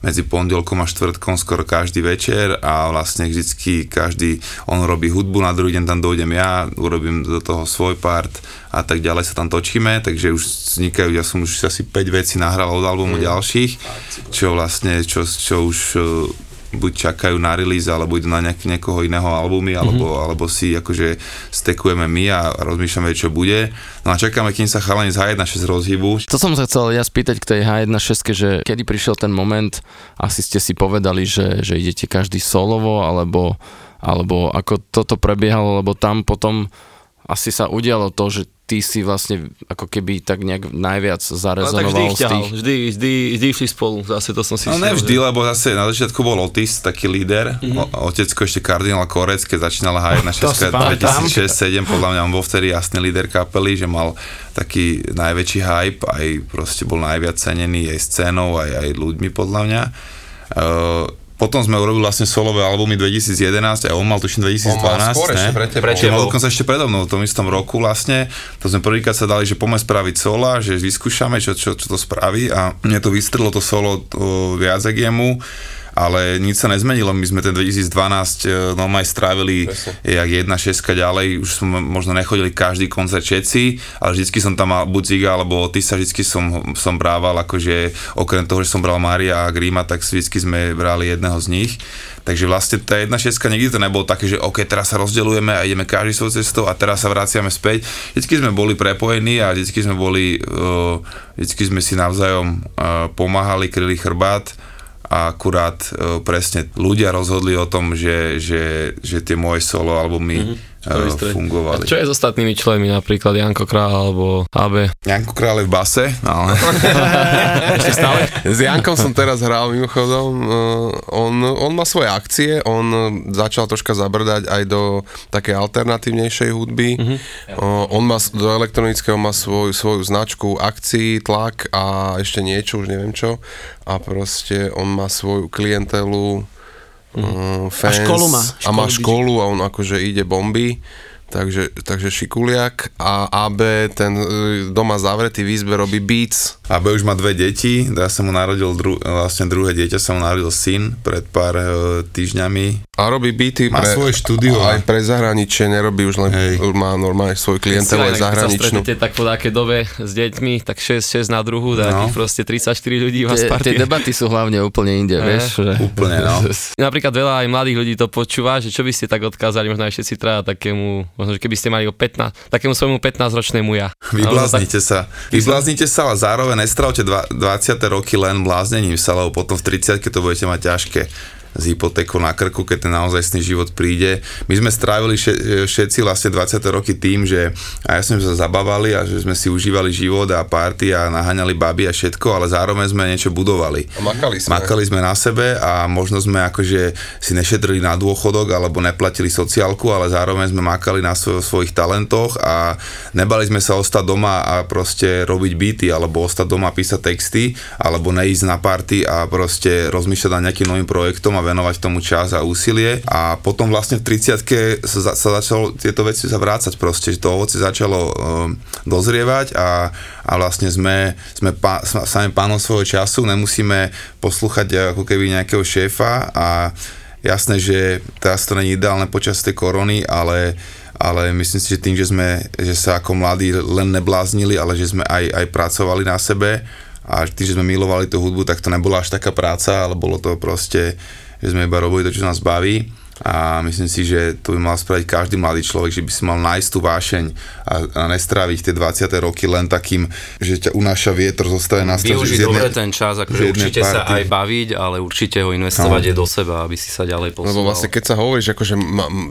medzi pondelkom a štvrtkom skoro každý večer a vlastne vždycky každý, on robí hudbu, na druhý deň tam dojdem ja, urobím do toho svoj part a tak ďalej sa tam točíme, takže už vznikajú, ja som už asi 5 vecí nahral od albumu mm. ďalších, čo vlastne, čo, čo už e, buď čakajú na release, alebo idú na nejak, niekoho iného albumy, alebo, mm-hmm. alebo si akože stekujeme my a rozmýšľame, čo bude. No a čakáme, kým sa chalani z H1.6 rozhybu.
To som sa chcel ja spýtať k tej H1.6, že kedy prišiel ten moment, asi ste si povedali, že, že idete každý solovo, alebo, alebo ako toto prebiehalo, lebo tam potom asi sa udialo to, že ty si vlastne ako keby tak nejak najviac zarezonoval
Ale tak vždy ťahal,
tých...
vždy, vždy, vždy išli spolu, zase to som si
No
všimol,
nevždy,
že-
lebo zase na začiatku bol Otis, taký líder, mm-hmm. otecko ešte kardinál Korec, keď
To si
H1.6
pamätám.
2006-2007, podľa mňa on bol vtedy jasný líder kapely, že mal taký najväčší hype, aj proste bol najviac cenený aj scénou, aj, aj ľuďmi podľa mňa. Uh, potom sme urobili vlastne solové albumy 2011 a on mal tuším 2012,
On mal skôr
ne?
ešte pre tebou.
Čiže mal dokonca ešte predo mnou v tom istom roku vlastne. To sme prvýkrát sa dali, že poďme spraviť sola, že vyskúšame, čo, čo, čo to spraví a mne to vystrelo to solo to viac jemu ale nič sa nezmenilo, my sme ten 2012 e, normálne strávili jak jedna šeska ďalej, už sme možno nechodili každý koncert všetci, ale vždycky som tam mal buď Ziga alebo Otisa, vždycky som, som brával, akože okrem toho, že som bral Mária a Grima, tak vždycky sme brali jedného z nich. Takže vlastne tá jedna šestka nikdy to nebolo také, že OK, teraz sa rozdeľujeme a ideme každý svojou cestou a teraz sa vraciame späť. Vždycky sme boli prepojení a vždycky sme boli, uh, vždycky sme si navzájom uh, pomáhali, kryli chrbát a akurát uh, presne ľudia rozhodli o tom, že, že, že tie moje solo albumy mm-hmm. Fungovali.
A čo je s ostatnými členmi, napríklad Janko Král alebo AB?
Janko Krále v base, ale
Ešte stále?
S Jankom som teraz hral mimochodom, uh, on, on má svoje akcie, on začal troška zabrdať aj do také alternatívnejšej hudby. Uh, on má do elektronického má svoj, svoju značku akcií, tlak a ešte niečo, už neviem čo. A proste on má svoju klientelu, uh, fans.
školu má,
A má
školu
školu a on akože ide bomby. Takže, takže šikuliak a AB ten uh, doma zavretý v izbe robí beats.
AB už má dve deti, ja sa mu narodil dru, vlastne druhé dieťa, sa mu narodil syn pred pár uh, týždňami.
A robí beaty
Má svoje štúdio,
Aj
a-
pre zahraničie, nerobí už len,
Hej.
má normálne svoju klientelu aj
Keď sa
zahraničnú.
tak po takej dobe s deťmi, tak 6-6 na druhu,
No.
proste 34 ľudí vás
Tie, tie
partie.
debaty sú hlavne úplne inde, vieš. Že...
Úplne, no.
Napríklad veľa aj mladých ľudí to počúva, že čo by ste tak odkázali, možno aj všetci traja takému, možno že keby ste mali o 15, takému svojmu 15-ročnému ja.
Vybláznite sa. Vybláznite sa, ale zároveň nestravte dva- 20. roky len bláznením sa, lebo potom v 30 to budete mať ťažké. S hypotékou na krku, keď ten naozajstný život príde. My sme strávili še- všetci vlastne 20. roky tým, že a ja sme sa zabávali a že sme si užívali život a party a naháňali baby a všetko, ale zároveň sme niečo budovali.
A makali sme.
Makali sme na sebe a možno sme akože si nešetrili na dôchodok alebo neplatili sociálku, ale zároveň sme makali na svo- svojich talentoch a nebali sme sa ostať doma a proste robiť beaty alebo ostať doma písať texty alebo neísť na party a proste rozmýšľať nad nejakým novým projektom a venovať tomu čas a úsilie. A potom vlastne v 30 sa, sa začalo tieto veci zavrácať proste, že to ovoce začalo um, dozrievať a, a vlastne sme, sme pá, sami pánom svojho času, nemusíme poslúchať ako keby nejakého šéfa a jasné, že teraz to není ideálne počas tej korony, ale ale myslím si, že tým, že sme, že sa ako mladí len nebláznili, ale že sme aj, aj pracovali na sebe a tým, že sme milovali tú hudbu, tak to nebola až taká práca, ale bolo to proste, že sme iba robili to, čo nás baví a myslím si, že to by mal spraviť každý mladý človek, že by si mal nájsť tú vášeň a, a nestráviť tie 20. roky len takým, že ťa unáša vietor, zostaje na stole,
Využiť dobre ten čas,
že
akože určite sa
party-
aj baviť, ale určite ho investovať je do seba, aby si sa ďalej posúval.
Lebo vlastne keď sa hovoríš, akože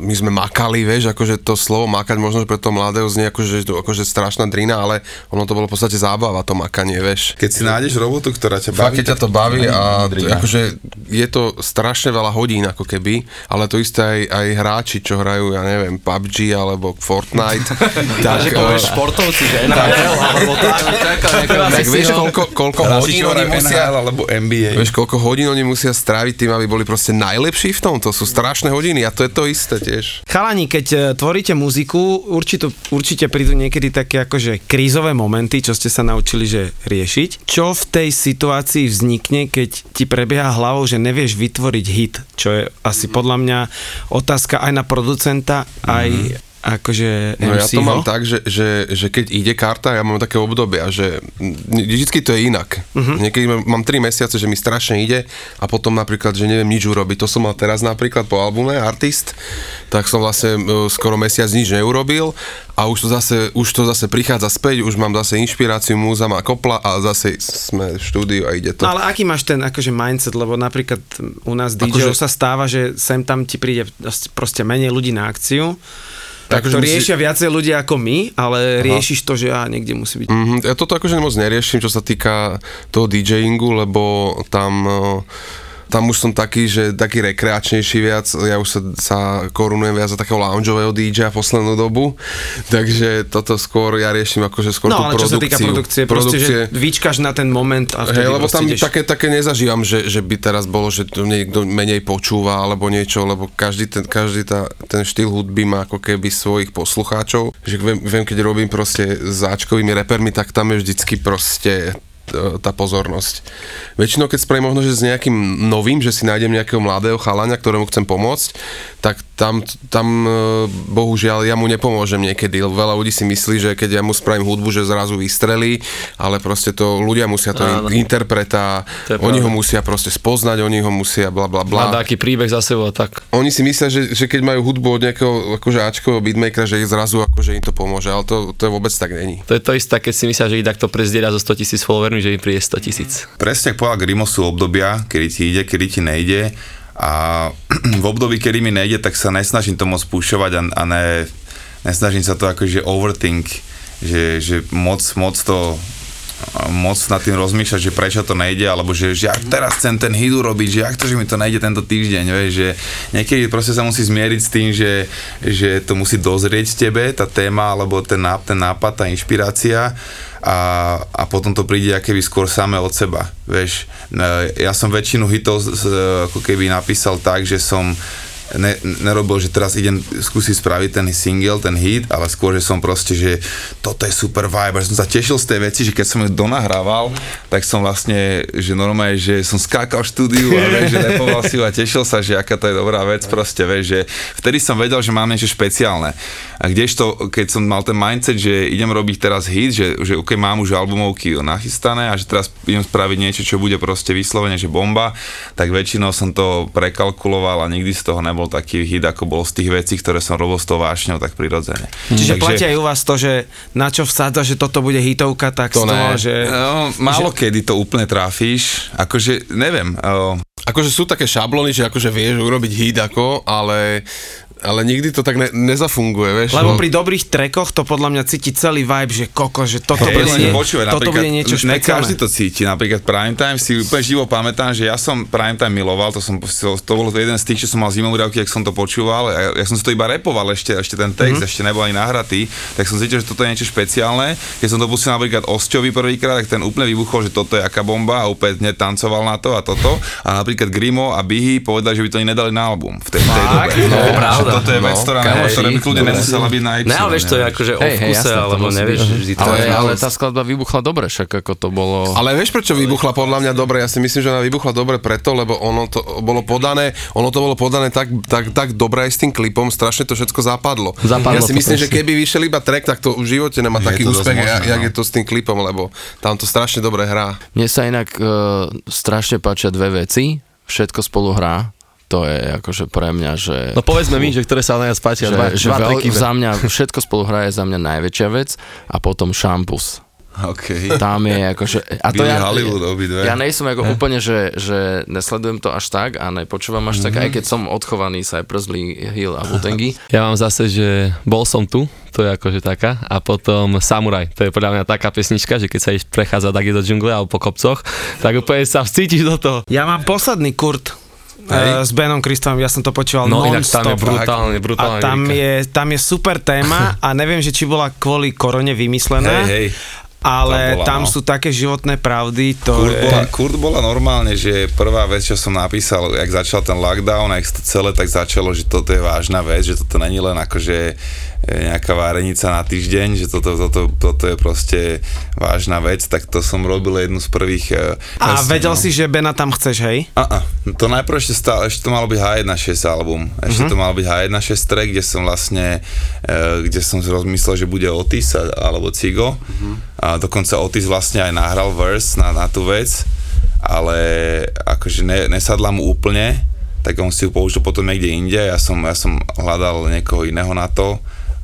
my sme makali, vieš, akože to slovo makať možno pre toho mladého znie akože, akože strašná drina, ale ono to bolo v podstate zábava, to makanie, vieš.
Keď si nájdeš robotu, ktorá ťa
Fakt,
baví,
keď ťa to baví a t- akože je to strašne veľa hodín ako keby, ale to isté aj, aj hráči, čo hrajú, ja neviem, PUBG alebo Fortnite.
tak, že
eh,
povieš športovci, že NHL, alebo tak,
tak vieš, koľko, koľko hodín oni musia,
alebo NBA.
vieš, koľko hodín oni musia stráviť tým, aby boli proste najlepší v tom, to sú strašné hodiny a to je to isté tiež.
Chalani, keď e, tvoríte muziku, určite, určite prídu niekedy také akože krízové momenty, čo ste sa naučili, že riešiť. Čo v tej situácii vznikne, keď ti prebieha hlavou, že nevieš vytvoriť hit, čo je asi podľa mňa otázka aj na producenta, aj akože
No ja to mám tak, že, že, že keď ide karta, ja mám také obdobia, že vždycky to je inak. Uh-huh. Niekedy mám- mám 3 mesiace, že mi strašne ide a potom napríklad, že neviem nič urobiť. To som mal teraz napríklad po albume Artist, tak som vlastne e, skoro mesiac nič neurobil a už to zase, už to zase prichádza späť, už mám zase inšpiráciu, múza má kopla a zase sme v štúdiu a ide to.
No ale aký máš ten akože mindset, lebo napríklad u nás DJ
Akože-
sa stáva, že sem tam ti príde proste menej ľudí na akciu, tak to
musí-
riešia viacej ľudí ako my, ale riešiš to, že á, niekde musí byť.
Mm-hmm. Ja toto akože moc neriešim, čo sa týka toho DJingu, lebo tam... eh, tam už som taký, že taký rekreačnejší viac, ja už sa, sa korunujem viac za takého loungeového DJ poslednú dobu, takže toto skôr ja riešim akože skôr
No
tú
ale čo sa
produkciu.
týka produkcie, proste, že vyčkaš na ten moment a vtedy
lebo tam
ideš.
také, také nezažívam, že, že by teraz bolo, že to niekto menej počúva alebo niečo, lebo každý ten, každý tá, ten štýl hudby má ako keby svojich poslucháčov, že viem, viem keď robím proste s Ačkovými repermi, tak tam je vždycky proste tá pozornosť. Väčšinou, keď spravím možno, že s nejakým novým, že si nájdem nejakého mladého chalania, ktorému chcem pomôcť, tak tam, tam e, bohužiaľ ja mu nepomôžem niekedy. Veľa ľudí si myslí, že keď ja mu spravím hudbu, že zrazu vystrelí, ale proste to ľudia musia to
Áno.
in- interpreta,
To
oni ho musia proste spoznať, oni ho musia bla bla
Má
bla.
taký príbeh za sebou tak.
Oni si myslia, že, že keď majú hudbu od nejakého akože Ačkového beatmakera, že ich zrazu akože im to pomôže, ale to, to vôbec tak není.
To je to isté, keď si myslia, že ich takto prezdieľa zo 100 tisíc followermi, že im príde 100 tisíc.
Presne ako povedal Grimo, sú obdobia, kedy ti ide, kedy ti nejde a v období, kedy mi nejde, tak sa nesnažím to moc púšovať a, a ne, nesnažím sa to akože overthink, že, že moc, moc to moc nad tým rozmýšľať, že prečo to nejde, alebo že, že ak teraz chcem ten hit urobiť, že ak to, že mi to nejde tento týždeň, vieš, že niekedy proste sa musí zmieriť s tým, že, že to musí dozrieť tebe, tá téma, alebo ten, ten nápad, tá inšpirácia a, a potom to príde akéby skôr samé od seba, vieš. E, Ja som väčšinu hitov ako keby napísal tak, že som ne, nerobil, že teraz idem skúsiť spraviť ten single, ten hit, ale skôr, že som proste, že toto je super vibe, že som sa tešil z tej veci, že keď som ju donahrával, tak som vlastne, že normálne, že som skákal v štúdiu a vieš, že repoval si ju a tešil sa, že aká to je dobrá vec, proste, vieš, že vtedy som vedel, že mám niečo špeciálne. A kdežto, keď som mal ten mindset, že idem robiť teraz hit, že, že okay, mám už albumovky nachystané a že teraz idem spraviť niečo, čo bude proste vyslovene, že bomba, tak väčšinou som to prekalkuloval a nikdy z toho nebol taký hit, ako bol z tých vecí, ktoré som robil s tou vášňou, tak prirodzene.
Čiže platí aj u vás to, že na čo vsádza, že toto bude hitovka, tak
To
z toho,
ne.
že...
No, málo že... kedy to úplne trafíš, akože neviem. Uh,
akože sú také šablony, že akože vieš urobiť hit ako, ale ale nikdy to tak ne, nezafunguje, vieš.
Lebo
no.
pri dobrých trekoch to podľa mňa cíti celý vibe, že koko, že toto,
Hej,
bude, nie,
počúvaj,
toto bude niečo
Ne každý
špeciálne.
to cíti, napríklad Primetime si úplne živo pamätám, že ja som Primetime miloval, to, som, to bolo jeden z tých, čo som mal zimovú riavky, ak som to počúval, ja, ja som si to iba repoval ešte, ešte ten text,
Mhm.
mm-hmm. ešte nebol ani nahratý, tak som cítil, že toto je niečo špeciálne. Keď som to pustil napríklad Osťovi prvýkrát, tak ten úplne vybuchol, že toto je aká bomba a úplne hneď tancoval na to a toto. A napríklad Grimo a Bihy povedali, že by to ani nedali na album v tej, v tej dobe.
No,
Že
pravda.
Toto je vec,
No.
ktorá,
Hej.
ktorá by kľudne nemusela byť na Y.
Ne, ale vieš, to je akože o
Hej, hej,
vkuse, alebo nevieš vždy to
Ale, tá skladba vybuchla dobre, však ako to bolo...
Ale vieš, prečo vybuchla podľa mňa dobre? Ja si myslím, že ona vybuchla dobre preto, lebo ono to bolo podané, ono to bolo podané tak, tak, tak dobre aj s tým klipom, strašne to všetko zapadlo.
Zapadlo
ja si myslím, že keby vyšiel iba track, tak to v živote nemá
Je
taký úspech,
možné,
jak,
no.
je to s tým klipom, lebo tam to strašne dobre hrá.
Mne sa inak uh, strašne páčia dve veci. Všetko spolu hrá. To je akože pre mňa, že...
No povedzme mi, že ktoré sa najviac páčia.
že,
Dva,
že
dva
veľ, za mňa všetko spolu hra je za mňa najväčšia vec a potom šampus.
Okay.
Tam je akože... A to
Billy
ja,
Hollywood obidve.
ja nejsem ako úplne, že, že nesledujem to až tak a nepočúvam až tak,
Mhm.
aj keď som odchovaný Cypress Lee, Hill a Wutangy.
Ja mám zase, že bol som tu, to je akože taká, a potom Samuraj, to je podľa mňa taká pesnička, že keď sa ideš prechádzať tak do džungle alebo po kopcoch, tak úplne sa vcítiš do toho.
Ja mám posledný Kurt
Hej.
uh, s Benom Kristom, ja som to počúval
No inak tam je
non-stop.
brutálne,
A
brutálne.
tam je, tam je super téma a neviem, že či bola kvôli korone vymyslená,
Hej, hej.
ale
Tam bola,
tam
no.
sú také životné pravdy, to
Kurt
je...
bola, Kurt bola normálne, že prvá vec, čo som napísal, jak začal ten lockdown, jak to celé tak začalo, že toto je vážna vec, že toto není len akože nejaká várenica na týždeň, že toto, toto, toto je proste vážna vec, tak to som robil jednu z prvých... e,
A
presne,
vedel
no.
si, že Bena tam chceš, hej?
A, a, to najprv ešte stále, ešte to malo byť H1.6 album, ešte to malo byť H1.6 track, kde som vlastne, e, kde som si rozmyslel, že bude Otis alebo Cigo. A dokonca Otis vlastne aj nahral verse na, na tú vec, ale akože ne, nesadla mu úplne, tak on si ju použil potom niekde inde, ja som, ja som hľadal niekoho iného na to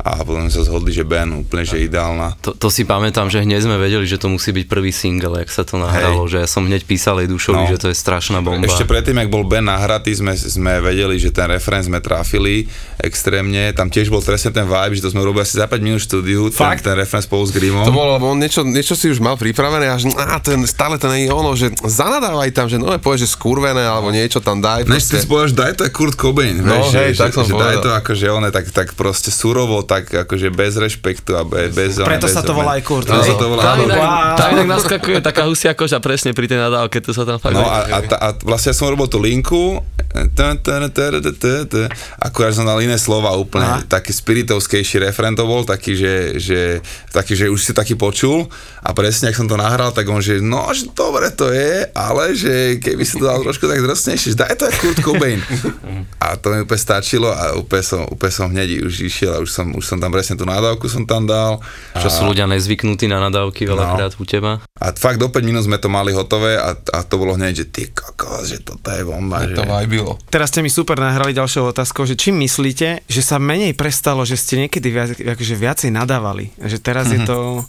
a potom sa zhodli, že Ben úplne, že ideálna.
To, to si pamätám, že hneď sme vedeli, že to musí byť prvý single, jak sa to nahralo, že ja som hneď písal jej dušovi,
No.
že to je strašná bomba.
Ešte predtým, ak bol Ben nahratý, sme, sme vedeli, že ten referenc sme trafili extrémne. Tam tiež bol presne ten vibe, že to sme robili asi za 5 minút štúdiu, ten,
Fakt?
ten referenc spolu s Grimom.
To bolo, lebo on niečo, niečo si už mal pripravené a že á, ten, stále nie je ono, že zanadávaj tam, že no povieš, že skurvené alebo niečo tam daj.
Než ty si povedal, daj to je Kurt Cobain,
No,
vieš,
hej,
že,
tak som
že, že daj to akože on je tak, tak proste surovo, tak akože bez rešpektu a be, bez...
Preto
bez,
sa to volá aj Kurt,
Preto sa to volá
Tam inak,
Wow.
tam inak naskakuje taká husia koža presne pri tej nadávke, to sa tam fakt...
No a, a, ta, a vlastne ja som robil tú linku, akurát som dal iné slova úplne,
Aha.
taký spiritovskejší refrén to bol, taký, že, že, taký, že už si taký počul a presne, ak som to nahral, tak on, že no, že dobre to je, ale že keby si to dal trošku tak drsnejšie, že daj to aj Kurt Cobain. A to mi úplne stačilo a úplne som, úplne som hneď už išiel a už som, už som tam presne tú nádavku som tam dal.
Čo sú ľudia nezvyknutí na nadávky veľakrát u teba.
A fakt do 5 minút sme to mali hotové a, a to bolo hneď, že ty kokos, že toto je bomba. Že...
To vajbilo.
Teraz ste mi super nahrali ďalšou otázkou, že či myslíte, že sa menej prestalo, že ste niekedy viac, akože viacej nadávali? Že teraz je to...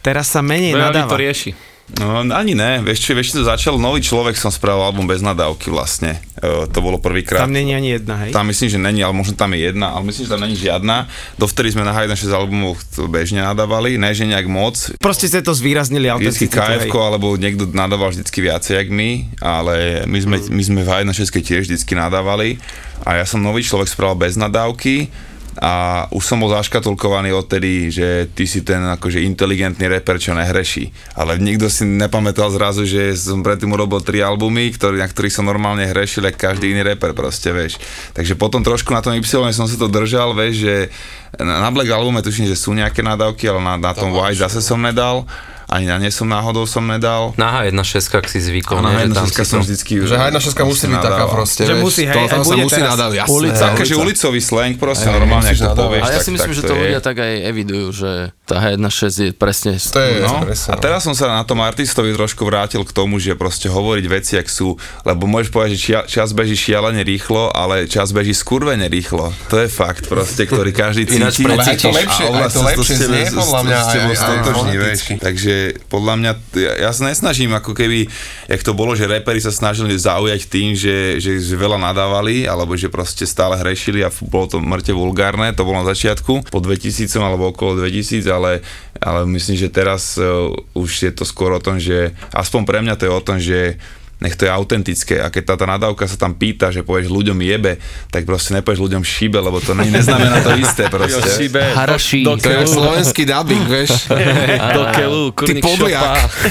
Teraz sa menej
Veľa
nadáva.
to rieši.
No ani ne, vieš čo, vieš čo začal, nový človek som spravil album bez nadávky vlastne, e, to bolo prvýkrát.
Tam není ani jedna, hej?
Tam myslím, že není, ale možno tam je jedna, ale myslím, že tam není žiadna. Dovtedy sme na High 6 albumov bežne nadávali, ne že nejak moc.
Proste ste to zvýraznili
Vždycky
autenticitu, hej.
KF, alebo niekto nadával vždycky viacej, jak my, ale my sme, my sme v High 6 tiež vždycky nadávali. A ja som nový človek spravil bez nadávky a už som bol zaškatulkovaný odtedy, že ty si ten akože inteligentný reper, čo nehreší. Ale nikto si nepamätal zrazu, že som predtým urobil tri albumy, ktorý, na ktorých som normálne hrešil, jak každý iný reper proste, vieš. Takže potom trošku na tom Y som sa to držal, vieš, že na na Black albume tuším, že sú nejaké nadávky, ale na, na tom White zase som nedal. Ani na ne som náhodou som nedal.
Na H1.6 ak si zvykol,
A na
ne, že tam
H1
si
som
to...
vždycky...
Že hajna šeska musí byť taká proste,
Že musí, hej,
to, sa musí nadávať, jasné.
ulica.
hej,
Také, že ulicový slang proste
Hej,
normálne, ak to povieš,
Ale ja si myslím,
tak
že to
je.
ľudia tak aj evidujú, že Tá H1.6 je presne...
To je
No,
presne,
a teraz som sa na tom artistovi trošku vrátil k tomu, že proste hovoriť veci, ak sú, lebo môžeš povedať, že čas beží šialene rýchlo, ale čas beží skurvene rýchlo. To je fakt proste, ktorý každý cíti.
Ináč Ale aj to
lepšie- aj to
sa
lepšie znie, podľa mňa,
s podľa mňa, ja, ja sa nesnažím ako keby, jak to bolo, že reperi sa snažili zaujať tým, že, že veľa nadávali, alebo že proste stále hrešili a bolo to mŕte vulgárne, to bolo na začiatku, po 2000 alebo okolo 2000, ale, ale myslím, že teraz uh, už je to skôr o tom, že aspoň pre mňa to je o tom, že nech to je autentické a keď tá, tá nadávka sa tam pýta, že povieš ľuďom jebe, tak proste nepovieš ľuďom šibe, lebo to ne, neznamená to isté proste.
Šibe,
Haraší.
do, do
To je slovenský dubbing, vieš.
do keľu, kurník.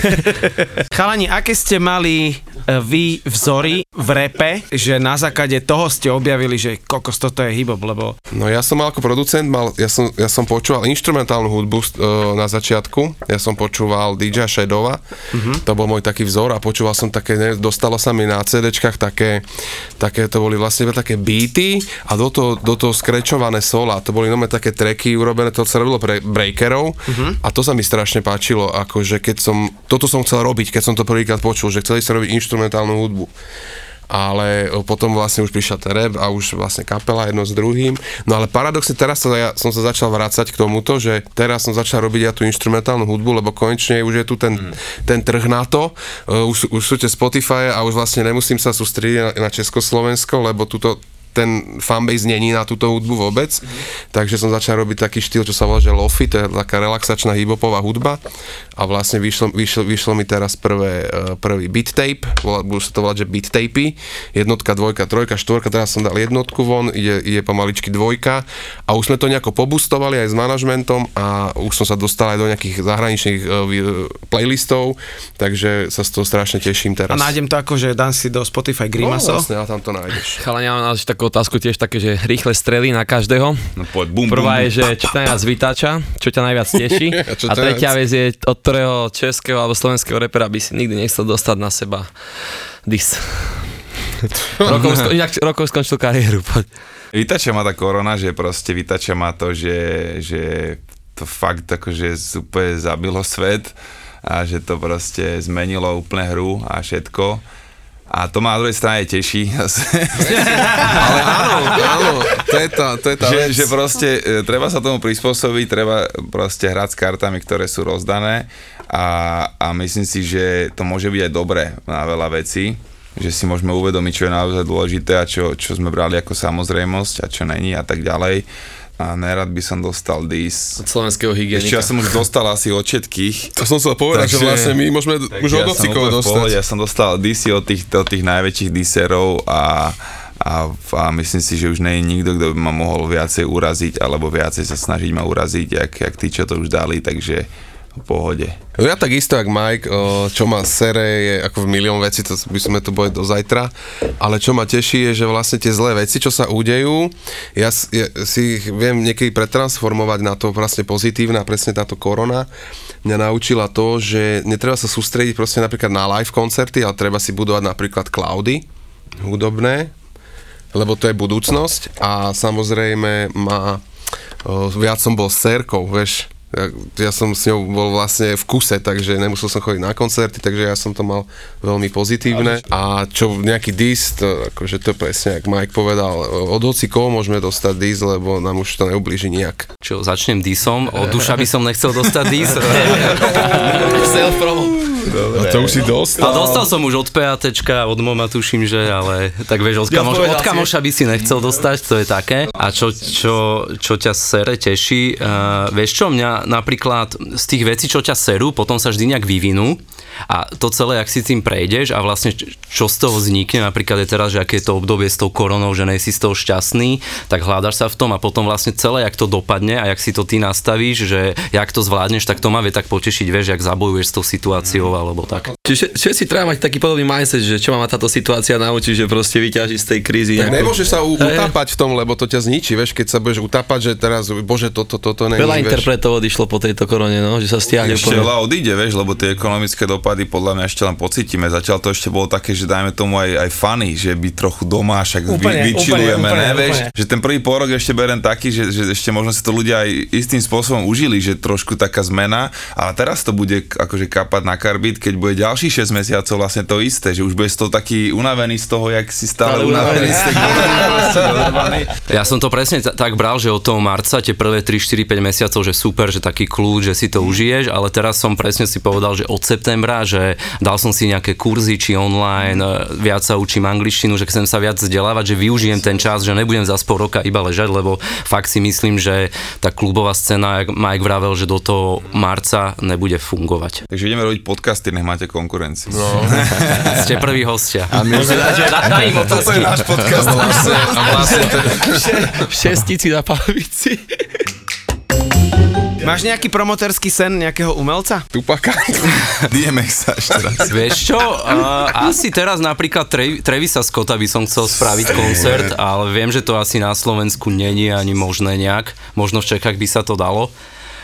Chalani, aké ste mali e, vy vzory v repe, že na základe toho ste objavili, že kokos, toto je hip lebo
No ja som mal ako producent, mal, ja, som, ja som počúval instrumentálnu hudbu uh, na začiatku, ja som počúval DJ Shadova, to bol môj taký vzor a počúval som také, ne, dostalo sa mi na CDčkách také, také, to boli vlastne také beaty a do toho, do toho skrečované sola, to boli nové také tracky urobené, to sa robilo pre breakerov. A to sa mi strašne páčilo, akože keď som, toto som chcel robiť, keď som to prvýkrát počul, že chceli sa robiť instrumentálnu hudbu ale potom vlastne už prišiel ten rap a už vlastne kapela jedno s druhým. No ale paradoxne teraz som, ja, som sa začal vrácať k tomuto, že teraz som začal robiť ja tú instrumentálnu hudbu, lebo konečne už je tu ten, ten trh na to, už, už sú tie Spotify a už vlastne nemusím sa sústrediť na, na Československo, lebo tuto ten fanbase není na túto hudbu vôbec, takže som začal robiť taký štýl, čo sa volá, že lofi, to je taká relaxačná hiphopová hudba a vlastne vyšlo, vyšlo, vyšlo mi teraz prvé, eh, prvý beat tape, volá, budú sa to volať, že beat tapey, jednotka, dvojka, trojka, štvorka, teraz som dal jednotku von, ide, ide pomaličky dvojka a už sme to nejako pobustovali aj s manažmentom a už som sa dostal aj do nejakých zahraničných eh, vy- playlistov, takže sa z toho strašne teším
a
teraz.
nájdem to ako, že dám si do Spotify
no,
Grimaso.
vlastne, a tam to nájdeš.
Chalani, ja mám na takú otázku tiež také, že rýchle strely na každého.
No poď, bum,
Prvá
bum.
je, že čo ťa najviac vytáča, čo ťa najviac teší.
A
tretia vec je, od ktorého českého alebo slovenského repera by si nikdy nechcel dostať na seba dis. rokov, sko- inak rokov skončil kariéru. Poď.
Vytača ma tá korona, že proste vytača ma to, že, že to fakt akože úplne zabilo svet a že to proste zmenilo úplne hru a všetko. A to ma na druhej strane teší.
Ale áno, áno, to je tá, to je tá
že,
vec.
že proste e, treba sa tomu prispôsobiť, treba proste hrať s kartami, ktoré sú rozdané a, a myslím si, že to môže byť aj dobré na veľa vecí, že si môžeme uvedomiť, čo je naozaj dôležité a čo, čo sme brali ako samozrejmosť a čo není a tak ďalej. A nerad by som dostal dis.
Od slovenského
Ešte ja
hygienika.
som už dostal asi od všetkých.
To som chcel povedať, že
Takže-
vlastne my môžeme už od
ja úplne v
dostať.
pohode, Ja som dostal disy od tých, od tých najväčších diserov a, a, a myslím si, že už nie je nikto, kto by ma mohol viacej uraziť alebo viacej sa snažiť ma uraziť, jak, jak tí, čo to už dali, takže v pohode.
No ja takisto, jak Mike, čo ma sere je ako v milión veci, to by sme tu boli do zajtra, ale čo ma teší je, že vlastne tie zlé veci, čo sa udejú, ja, si ich viem niekedy pretransformovať na to vlastne pozitívne a presne táto korona mňa naučila to, že netreba sa sústrediť proste napríklad na live koncerty, ale treba si budovať napríklad cloudy hudobné, lebo to je budúcnosť. A samozrejme ma viac som bol s cerkou, vieš, ja, ja som s ňou bol vlastne v kuse, takže nemusel som chodiť na koncerty, takže ja som to mal veľmi pozitívne. A čo nejaký dis, to, akože to presne, jak Mike povedal, od hocikov môžeme dostať dis, lebo nám už to neublíži nejak.
Čo, začnem disom, od duša by som nechcel dostať dis.
Self-promo.
A to už si dostal.
A dostal som už od PATčka, od Moma tuším, že, ale tak vieš, od, kamoš, od
si.
kamoša by si nechcel dostať, to je také. A čo, čo, čo ťa sere teší, uh, vieš čo, mňa napríklad z tých vecí, čo ťa serú, potom sa vždy nejak vyvinú a to celé, ak si tým prejdeš a vlastne čo z toho vznikne, napríklad je teraz, že aké je to obdobie s tou koronou, že nejsi z toho šťastný, tak hľadaš sa v tom a potom vlastne celé, jak to dopadne a jak si to ty nastavíš, že jak to zvládneš, tak to ma vie tak potešiť, vieš, jak zabojuješ s tou situáciou a alebo tak.
Čiže všetci treba mať taký podobný mindset, že čo ma táto situácia naučí, že proste vyťaží z tej krízy.
Tak
nejakú-
nemôžeš sa u- utápať v tom, lebo to ťa zničí, vieš, keď sa budeš utápať, že teraz, bože, toto, toto není,
Veľa interpretov odišlo po tejto korone, no, že sa stiahli
Ešte
úplne.
veľa odíde, vieš, lebo tie ekonomické dopady podľa mňa ešte len pocítime. Zatiaľ to ešte bolo také, že dajme tomu aj, aj funny, že by trochu doma, však
Úplne,
vy, vyčilujeme,
úplne,
ne,
úplne,
vieš.
úplne.
Že ten prvý pôrok ešte berem taký, že, že ešte možno si to ľudia aj istým spôsobom užili, že trošku taká zmena, ale teraz to bude akože kapať na karbit, keď bude ďalších 6 mesiacov vlastne to isté, že už bude toho taký unavený z toho, jak si stále
Stále
unavený. z dodrbaný.
Ja som to presne t- tak bral, že od toho marca tie prvé 3, 4, 5 mesiacov, že super, že taký kľúč, že si to užiješ, ale teraz som presne si povedal, že od septembra, že dal som si nejaké kurzy či online, e, viac sa učím angličtinu, že chcem sa viac vzdelávať, že využijem ten čas, že nebudem za pol roka iba ležať, lebo fakt si myslím, že tá klubová scéna, jak Mike vravel, že do toho marca nebude fungovať.
Takže ideme robiť podcasty, nech máte konkurenciu. No.
Ste prví hostia. A my daj im
Toto je náš podcast.
Vlastne, a vlastne to,
v šestici na palavici.
Máš nejaký promoterský sen nejakého umelca?
Tupaka.
DMX sa ešte raz.
Vieš čo, uh, asi teraz napríklad Tra- Travisa Scotta by som chcel spraviť koncert, ale viem, že to asi na Slovensku není ani možné nejak. Možno v Čechách by sa to dalo.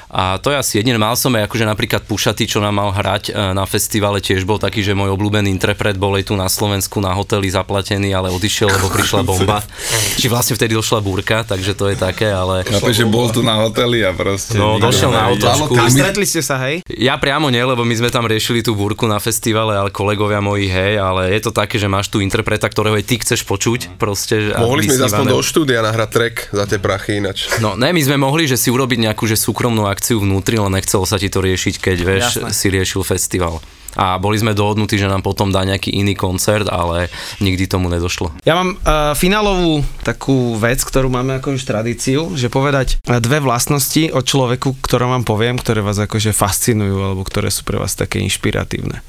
A to je asi jediné. Mal som aj akože napríklad Pušaty, čo nám mal hrať e, na festivale, tiež bol taký, že môj obľúbený interpret bol aj tu na Slovensku na hoteli zaplatený, ale odišiel, lebo prišla bomba. Či vlastne vtedy došla búrka, takže to je také, ale...
Chápeš, že bol tu na hoteli a proste...
No, došiel na otočku.
A stretli ste sa, hej?
Ja priamo nie, lebo my sme tam riešili tú búrku na festivale, ale kolegovia moji, hej, ale je to také, že máš tu interpreta, ktorého aj ty chceš počuť, proste.
Mohli sme aspoň do štúdia nahrať track za tie prachy ináč.
No, ne, my sme mohli, že si urobiť nejakú že súkromnú akciu vnútri, len nechcelo sa ti to riešiť, keď vieš, si riešil festival. A boli sme dohodnutí, že nám potom dá nejaký iný koncert, ale nikdy tomu nedošlo.
Ja mám uh, finálovú takú vec, ktorú máme ako už tradíciu, že povedať eh, dve vlastnosti o človeku, ktoré vám poviem, ktoré vás akože fascinujú, alebo ktoré sú pre vás také inšpiratívne.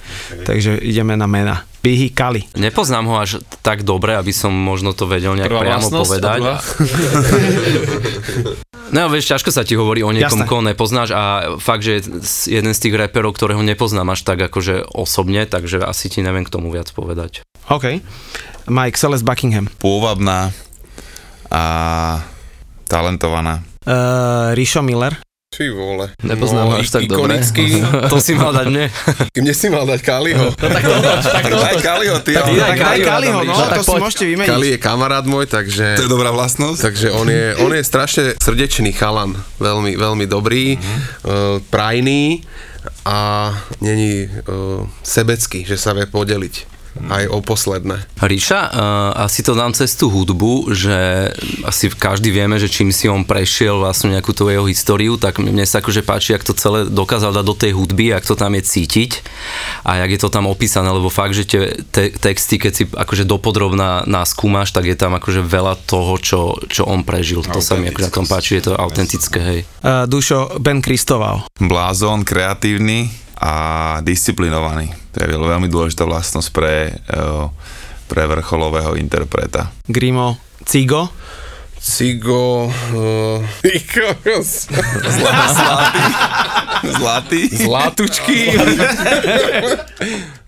Takže ideme na mena. Bihy Kali.
Nepoznám ho až tak dobre, aby som možno to vedel nejak
Prvá
priamo povedať. No vieš, ťažko sa ti hovorí o niekom,
Jasné.
koho nepoznáš a fakt, že je jeden z tých reperov, ktorého nepoznám až tak akože osobne, takže asi ti neviem k tomu viac povedať.
OK. Mike Celeste Buckingham.
Pôvabná a talentovaná.
Uh, Rišo Miller.
Ty vole.
Nepoznám ho až tak dobre.
ikonický.
To si mal dať mne.
Mne si mal dať Kaliho.
Daj Kaliho, ty. ale-
Tak daj Kaliho, no,
tak
to si
poď.
môžete vymeniť.
Kali je kamarát môj, takže...
To je dobrá vlastnosť.
Takže on je, on je strašne srdečný chalan, veľmi, veľmi dobrý, uh, prajný a není uh, sebecký, že sa vie podeliť aj o posledné.
Ríša, uh, asi to dám cez tú hudbu, že asi každý vieme, že čím si on prešiel vlastne nejakú tú jeho históriu, tak mne sa akože páči, ak to celé dokázal dať do tej hudby, ak to tam je cítiť a jak je to tam opísané, lebo fakt, že tie te- texty, keď si akože dopodrobná naskúmaš, tak je tam akože veľa toho, čo, čo on prežil. To sa mi akože na tom páči, je to autentické, hej.
Uh, Dušo Ben Kristoval.
Blázon, kreatívny a disciplinovaný. To je veľ- veľmi dôležitá vlastnosť pre, eh, pre vrcholového interpreta.
Grimo Cigo.
Cigo... Uh,
Zlatý?
Zlatučky.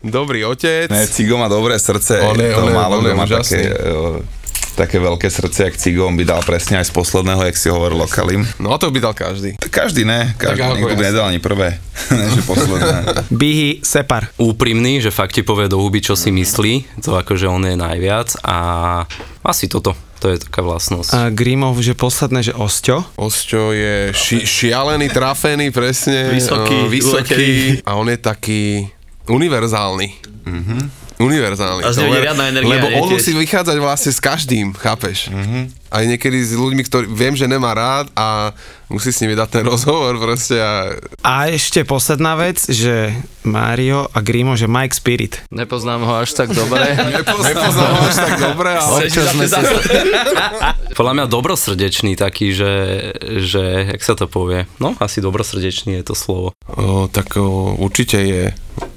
Dobrý otec.
Ne, Cigo má dobré srdce.
On je-
to
on je-
málo
je
má také, eh, také veľké srdce, jak Cigo, on by dal presne aj z posledného, jak si hovoril o Kalim.
No to by dal každý.
Každý ne, každý,
ako
nikto by nedal ani prvé, že posledné.
Bihy Separ.
úprimný, že fakt ti povie do huby, čo si myslí, to akože on je najviac a asi toto, to je taká vlastnosť.
A Grimov, že posledné, že Osťo.
Osťo je ši- šialený, trafený, presne.
Vysoký,
uh, vysoký.
uletený.
A on je taký univerzálny. Univerzálny.
A z neho riadna energia,
Lebo on musí vychádzať vlastne s každým, chápeš? Aj niekedy s ľuďmi, ktorí viem, že nemá rád a musí s nimi dať ten rozhovor proste a
A ešte posledná vec, že Mario a Grimo, že Mike Spirit.
Nepoznám ho až tak dobre.
nepoznám ho až tak dobre, ale...
Občas sme sa...
Podľa mňa dobrosrdečný taký, že, že, jak sa to povie, no asi dobrosrdečný je to slovo.
O, tak o, určite je...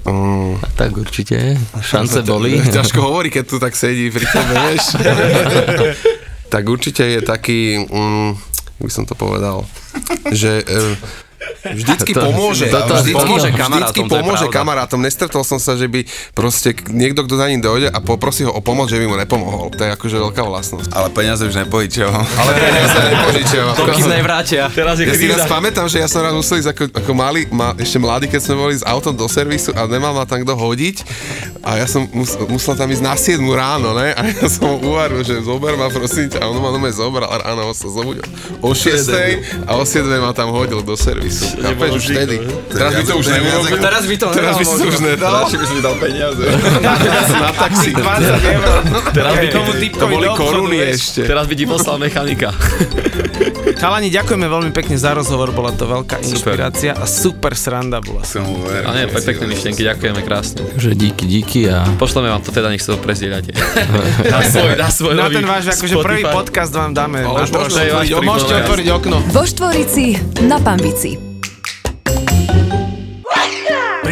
Um,
Tak určite. Šance boli.
Ťažko hovorí, keď tu tak sedí pri tebe, vieš. tak určite je taký, um, by som to povedal, že e, Vždycky
To-
pomôže.
to- to-
vždycky,
pomôže
vždycky
kamarátom, to je
pomôže kamarátom. Nestretol som sa, že by proste niekto, kto za ním dojde a poprosí ho o pomoc, že by mu nepomohol. To je akože veľká vlastnosť.
Ale peniaze už nepožičiavam.
Ale peniaze nepožičiavam.
Dokým nevrátia.
Teraz je
Ja si raz pamätám, že ja som raz musel ísť ako, ako malý, ma, ešte mladý, keď sme boli s autom do servisu a nemal ma tam kto hodiť a ja som mus, musel tam ísť na 7 ráno, ne? A ja som uvaril, že zober ma prosím ťa a on ma nome zobral a ráno sa zobudil o 6 a o 7 ma tam hodil do servisu. Chápeš, už vtedy. Teraz by to už neurobil.
Teraz by to
Teraz by si to už nedal.
Radšej by si mi dal peniaze.
Na taxi.
20 eur.
Teraz by,
Tomu
To boli koruny ešte.
teraz by ti poslal mechanika.
Chalani, ďakujeme veľmi pekne za rozhovor, bola to veľká inšpirácia a super sranda bola.
Som uver.
A nie, pekné myšlienky, ďakujeme krásne.
Že díky, díky a
Pošleme vám to teda, nech sa to prezdieľate. na svoj, na svoj
Na ten váš akože prvý podcast vám dáme.
Ale
na. Môžete otvoriť okno.
Vo Štvorici na Pambici.